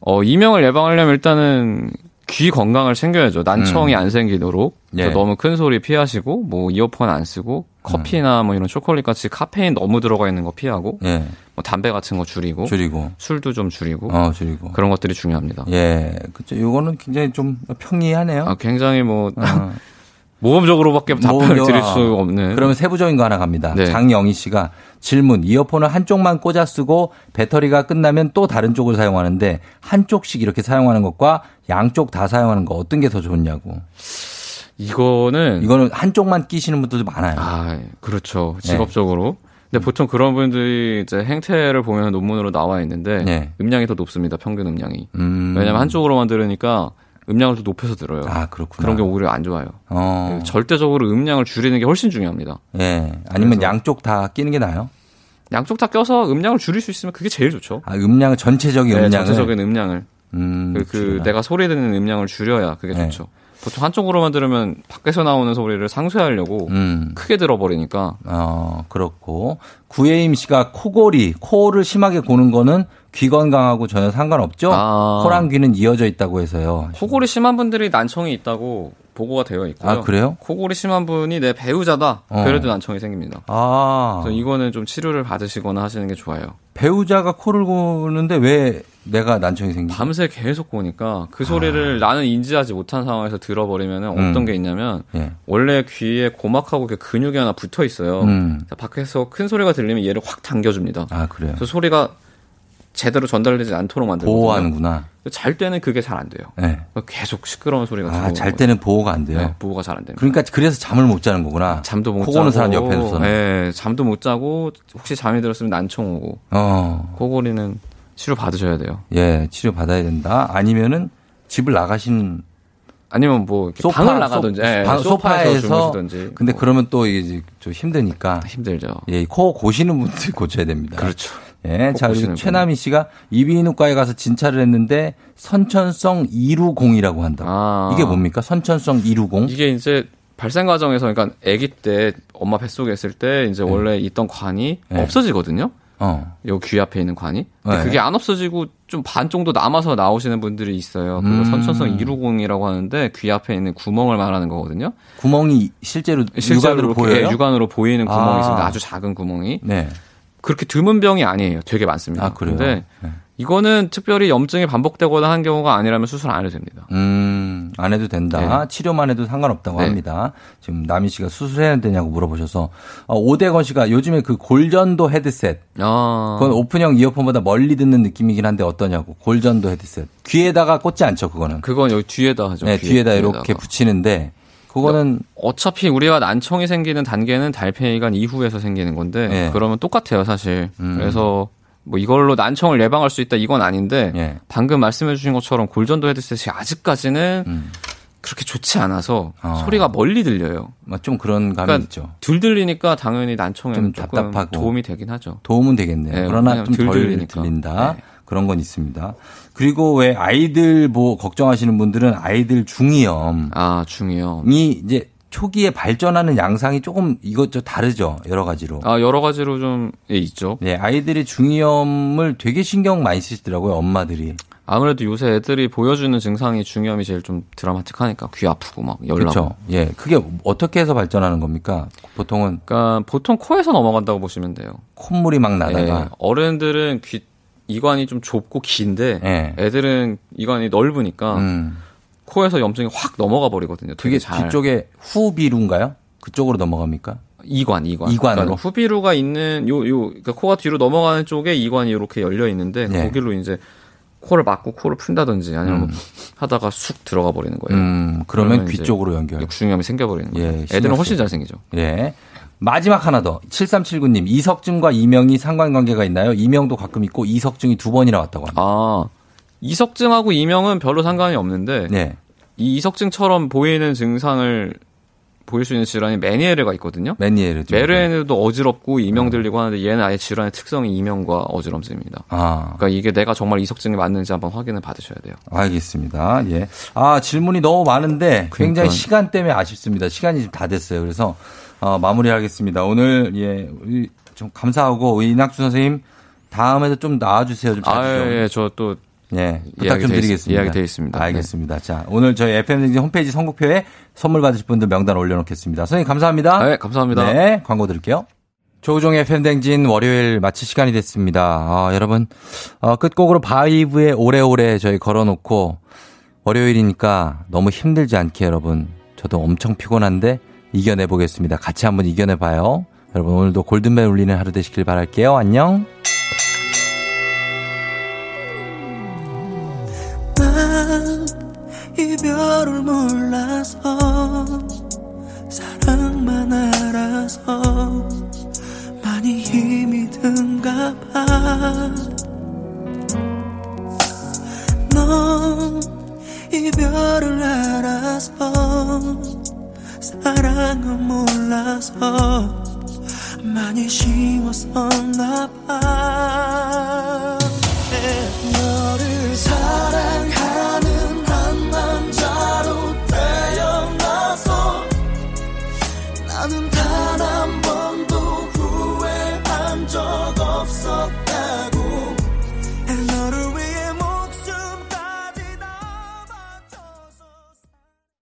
Speaker 10: 어, 이명을 예방하려면 일단은 귀 건강을 챙겨야죠. 난청이
Speaker 1: 음.
Speaker 10: 안 생기도록
Speaker 1: 예.
Speaker 10: 너무 큰 소리 피하시고 뭐 이어폰 안 쓰고 커피나 뭐 이런 초콜릿 같이 카페인 너무 들어가 있는 거 피하고
Speaker 1: 예.
Speaker 10: 뭐 담배 같은 거 줄이고
Speaker 1: 줄이고.
Speaker 10: 술도 좀 줄이고
Speaker 1: 어, 줄이고.
Speaker 10: 그런 것들이 중요합니다.
Speaker 1: 예. 그죠. 요거는 굉장히 좀 평이하네요.
Speaker 10: 아, 굉장히 뭐
Speaker 1: 어.
Speaker 10: 모범적으로밖에 답변을
Speaker 1: 모범적-
Speaker 10: 드릴
Speaker 1: 아.
Speaker 10: 수 없는.
Speaker 1: 그러면 세부적인 거 하나 갑니다.
Speaker 10: 네.
Speaker 1: 장영희 씨가 질문. 이어폰을 한쪽만 꽂아 쓰고 배터리가 끝나면 또 다른 쪽을 사용하는데 한쪽씩 이렇게 사용하는 것과 양쪽 다 사용하는 거 어떤 게 더 좋냐고.
Speaker 10: 이거는
Speaker 1: 이거는 한쪽만 끼시는 분들도 많아요.
Speaker 10: 아, 그렇죠.
Speaker 1: 네.
Speaker 10: 직업적으로. 근데 보통 그런 분들이 이제 행태를 보면 논문으로 나와 있는데
Speaker 1: 네.
Speaker 10: 음량이 더 높습니다. 평균 음량이.
Speaker 1: 음.
Speaker 10: 왜냐면 한쪽으로만 들으니까 음량을 더 높여서 들어요.
Speaker 1: 아, 그렇구나.
Speaker 10: 그런 게 오히려 안 좋아요.
Speaker 1: 어.
Speaker 10: 절대적으로 음량을 줄이는 게 훨씬 중요합니다.
Speaker 1: 예. 아니면
Speaker 10: 그래서-
Speaker 1: 양쪽 다 끼는 게 나아요?
Speaker 10: 양쪽 다 껴서 음량을 줄일 수 있으면 그게 제일 좋죠.
Speaker 1: 아, 음량을 전체적인
Speaker 10: 네,
Speaker 1: 음량을
Speaker 10: 전체적인 음량을.
Speaker 1: 음,
Speaker 10: 그, 그. 내가 소리 듣는 음량을 줄여야 그게
Speaker 1: 네.
Speaker 10: 좋죠. 보통 한쪽으로만 들으면 밖에서 나오는 소리를 상쇄하려고
Speaker 1: 음.
Speaker 10: 크게 들어버리니까
Speaker 1: 어, 그렇고. 구혜임 씨가 코골이, 코를 심하게 고는 거는 귀 건강하고 전혀 상관없죠?
Speaker 10: 아.
Speaker 1: 코랑 귀는 이어져 있다고 해서요.
Speaker 10: 코골이 심한 분들이 난청이 있다고 보고가 되어 있고요.
Speaker 1: 아, 그래요?
Speaker 10: 코골이 심한 분이 내 배우자다.
Speaker 1: 어.
Speaker 10: 그래도 난청이 생깁니다.
Speaker 1: 아.
Speaker 10: 그래서 이거는 좀 치료를 받으시거나 하시는 게 좋아요.
Speaker 1: 배우자가 코를 고는데 왜 내가 난청이 생기지?
Speaker 10: 밤새 계속 고니까 그 소리를 나는 인지하지 못한 상황에서 들어버리면
Speaker 1: 아. 음.
Speaker 10: 어떤 게 있냐면
Speaker 1: 예.
Speaker 10: 원래 귀에 고막하고 근육이 하나 붙어 있어요.
Speaker 1: 음.
Speaker 10: 밖에서 큰 소리가 들리면 얘를 확 당겨줍니다.
Speaker 1: 아, 그래요?
Speaker 10: 그래서 소리가 제대로 전달되지 않도록 만들거든요.
Speaker 1: 보호하는구나.
Speaker 10: 잘 때는 그게 잘 안 돼요.
Speaker 1: 네.
Speaker 10: 계속 시끄러운 소리가
Speaker 1: 아, 잘. 때는 보호가 안 돼요.
Speaker 10: 네, 보호가 잘 안 됩니다.
Speaker 1: 그러니까 그래서 잠을 못 자는 거구나.
Speaker 10: 잠도
Speaker 1: 못코
Speaker 10: 자고
Speaker 1: 고는 사람 옆에서는.
Speaker 10: 네, 잠도 못 자고 혹시 잠이 들었으면 난청 오고
Speaker 1: 어.
Speaker 10: 코골이는 치료 받으셔야 돼요.
Speaker 1: 예, 치료 받아야 된다. 아니면은 집을 나가신
Speaker 10: 아니면 뭐
Speaker 1: 소파,
Speaker 10: 방을 나가든지
Speaker 1: 소,
Speaker 10: 예,
Speaker 1: 방,
Speaker 10: 소파에서, 주무시든지
Speaker 1: 근데
Speaker 10: 뭐
Speaker 1: 그러면 또 이제 좀 힘드니까
Speaker 10: 힘들죠.
Speaker 1: 예, 코 고시는 분들 고쳐야 됩니다.
Speaker 10: 그렇죠.
Speaker 1: 예,
Speaker 10: 코
Speaker 1: 자, 그리고 최남희 씨가 이비인후과에 가서 진찰을 했는데 선천성 이루공이라고 한다.
Speaker 10: 아.
Speaker 1: 이게 뭡니까? 선천성 이루공?
Speaker 10: 이게 이제 발생 과정에서 그러니까 아기 때 엄마 뱃속에 있을 때 이제 원래 있던 관이
Speaker 1: 네.
Speaker 10: 없어지거든요.
Speaker 1: 어.
Speaker 10: 요귀 앞에 있는 관이. 근데
Speaker 1: 네.
Speaker 10: 그게 안 없어지고 좀 반 정도 남아서 나오시는 분들이 있어요. 그거
Speaker 1: 음.
Speaker 10: 선천성 이루공이라고 하는데 귀 앞에 있는 구멍을 말하는 거거든요.
Speaker 1: 구멍이 실제로,
Speaker 10: 실제로
Speaker 1: 육안으로 보여요?
Speaker 10: 육안으로 보이는 구멍이
Speaker 1: 아.
Speaker 10: 있습니다. 아주 작은 구멍이.
Speaker 1: 네.
Speaker 10: 그렇게 드문 병이 아니에요. 되게 많습니다.
Speaker 1: 아, 그래요?
Speaker 10: 근데
Speaker 1: 네.
Speaker 10: 이거는 특별히 염증이 반복되거나 한 경우가 아니라면 수술 안 해도 됩니다.
Speaker 1: 음, 안 해도 된다. 치료만 해도 상관없다고
Speaker 10: 네.
Speaker 1: 합니다. 지금 남희 씨가 수술해야 되냐고 물어보셔서 어, 오대건 씨가 요즘에 그 골전도 헤드셋
Speaker 10: 아.
Speaker 1: 그건 오픈형 이어폰보다 멀리 듣는 느낌이긴 한데 어떠냐고. 골전도 헤드셋. 귀에다가 꽂지 않죠, 그거는.
Speaker 10: 그건 여기 뒤에다 하죠.
Speaker 1: 네,
Speaker 10: 귀에,
Speaker 1: 뒤에 다 이렇게. 붙이는데 그거는
Speaker 10: 어차피 우리가 난청이 생기는 단계는 달팽이관 이후에서 생기는 건데
Speaker 1: 네.
Speaker 10: 그러면 똑같아요, 사실.
Speaker 1: 음.
Speaker 10: 그래서 뭐 이걸로 난청을 예방할 수 있다 이건 아닌데
Speaker 1: 예.
Speaker 10: 방금 말씀해 주신 것처럼 골전도 헤드셋이 아직까지는
Speaker 1: 음.
Speaker 10: 그렇게 좋지 않아서
Speaker 1: 어.
Speaker 10: 소리가 멀리 들려요.
Speaker 1: 뭐좀 그런 감이
Speaker 10: 그러니까
Speaker 1: 있죠.
Speaker 10: 덜 들리니까 당연히 난청에는
Speaker 1: 좀 답답하고.
Speaker 10: 도움이 되긴 하죠.
Speaker 1: 도움은 되겠네요.
Speaker 10: 네,
Speaker 1: 그러나 좀
Speaker 10: 덜.
Speaker 1: 들린다.
Speaker 10: 네.
Speaker 1: 그런 건 있습니다. 그리고 왜 아이들 뭐 걱정하시는 분들은 아이들 중이염이
Speaker 10: 아 중이요.
Speaker 1: 이제 초기에 발전하는 양상이 조금 이것저 다르죠. 여러 가지로.
Speaker 10: 아 여러 가지로 좀 예, 있죠.
Speaker 1: 네, 아이들이 중이염을 되게 신경 많이 쓰시더라고요, 엄마들이.
Speaker 10: 아무래도 요새 애들이 보여주는 증상이 중이염이 제일 좀 드라마틱하니까 귀 아프고 막 열나고.
Speaker 1: 그렇죠. 예, 그게 어떻게 해서 발전하는 겁니까? 보통은
Speaker 10: 그러니까 보통 코에서 넘어간다고 보시면 돼요.
Speaker 1: 콧물이 막 나다가
Speaker 10: 예, 어른들은 귀 이관이 좀 좁고 긴데
Speaker 1: 예.
Speaker 10: 애들은 이관이 넓으니까
Speaker 1: 음.
Speaker 10: 코에서 염증이 확 넘어가 버리거든요. 되게 잘.
Speaker 1: 뒤쪽에 후비루인가요? 그쪽으로 넘어갑니까?
Speaker 10: 이관, 이관.
Speaker 1: 이관으로?
Speaker 10: 그러니까 후비루가 있는 요, 요, 그러니까 코가 뒤로 넘어가는 쪽에 이관이 이렇게 열려 있는데,
Speaker 1: 네.
Speaker 10: 거기로 이제 코를 막고 코를 푼다든지 아니면 뭐
Speaker 1: 음.
Speaker 10: 하다가 쑥 들어가 버리는 거예요.
Speaker 1: 음, 그러면 귀
Speaker 10: 이제
Speaker 1: 쪽으로 연결.
Speaker 10: 육중염이 생겨버리는 거예요.
Speaker 1: 예,
Speaker 10: 애들은 훨씬
Speaker 1: 쓰-
Speaker 10: 잘생기죠.
Speaker 1: 예. 마지막 하나 더. 7379님, 이석증과 이명이 상관관계가 있나요? 이명도 가끔 있고 이석증이 두 번이나 왔다고 합니다.
Speaker 10: 아, 이석증하고 이명은 별로 상관이 없는데,
Speaker 1: 네.
Speaker 10: 이 이석증처럼 보이는 증상을 보일 수 있는 질환이 메니에르가 있거든요.
Speaker 1: 메니에르.
Speaker 10: 메르에르도 어지럽고 이명 들리고 하는데 얘는 아예 질환의 특성이 이명과 어지럼증입니다.
Speaker 1: 아.
Speaker 10: 그러니까 이게 내가 정말 이석증이 맞는지 한번 확인을 받으셔야 돼요.
Speaker 1: 알겠습니다. 예. 아, 질문이 너무 많은데 굉장히
Speaker 10: 그러니까요. 시간
Speaker 1: 시간 때문에 아쉽습니다. 시간이 지금 다 됐어요. 그래서 어, 마무리하겠습니다. 오늘 예, 좀 감사하고 이낙주 선생님 다음에도 좀 나와주세요. 좀
Speaker 10: 아,
Speaker 1: 좀.
Speaker 10: 예, 저또
Speaker 1: 예, 부탁
Speaker 10: 예약이
Speaker 1: 좀 드리겠습니다.
Speaker 10: 예약이 돼 있습니다. 네.
Speaker 1: 알겠습니다. 자, 오늘 저희 FM 홈페이지 선곡표에 선물 받으실 분들 명단 올려놓겠습니다. 선생님 감사합니다.
Speaker 10: 네, 감사합니다.
Speaker 1: 네, 광고 드릴게요. 조우종의 팬댕진 월요일 마칠 시간이 됐습니다. 아, 여러분, 어, 끝곡으로 바이브의 오래오래 저희 걸어놓고 월요일이니까 너무 힘들지 않게 여러분, 저도 엄청 피곤한데 이겨내 보겠습니다. 같이 한번 이겨내 봐요. 여러분, 오늘도 골든벨 울리는 하루 되시길 바랄게요. 안녕.
Speaker 11: 난 이별을 몰라서 사랑만 알아서 많이 힘이 든가 봐넌 이별을 알아서 사랑은 몰라서 많이 쉬웠었나 봐. 너를 사랑하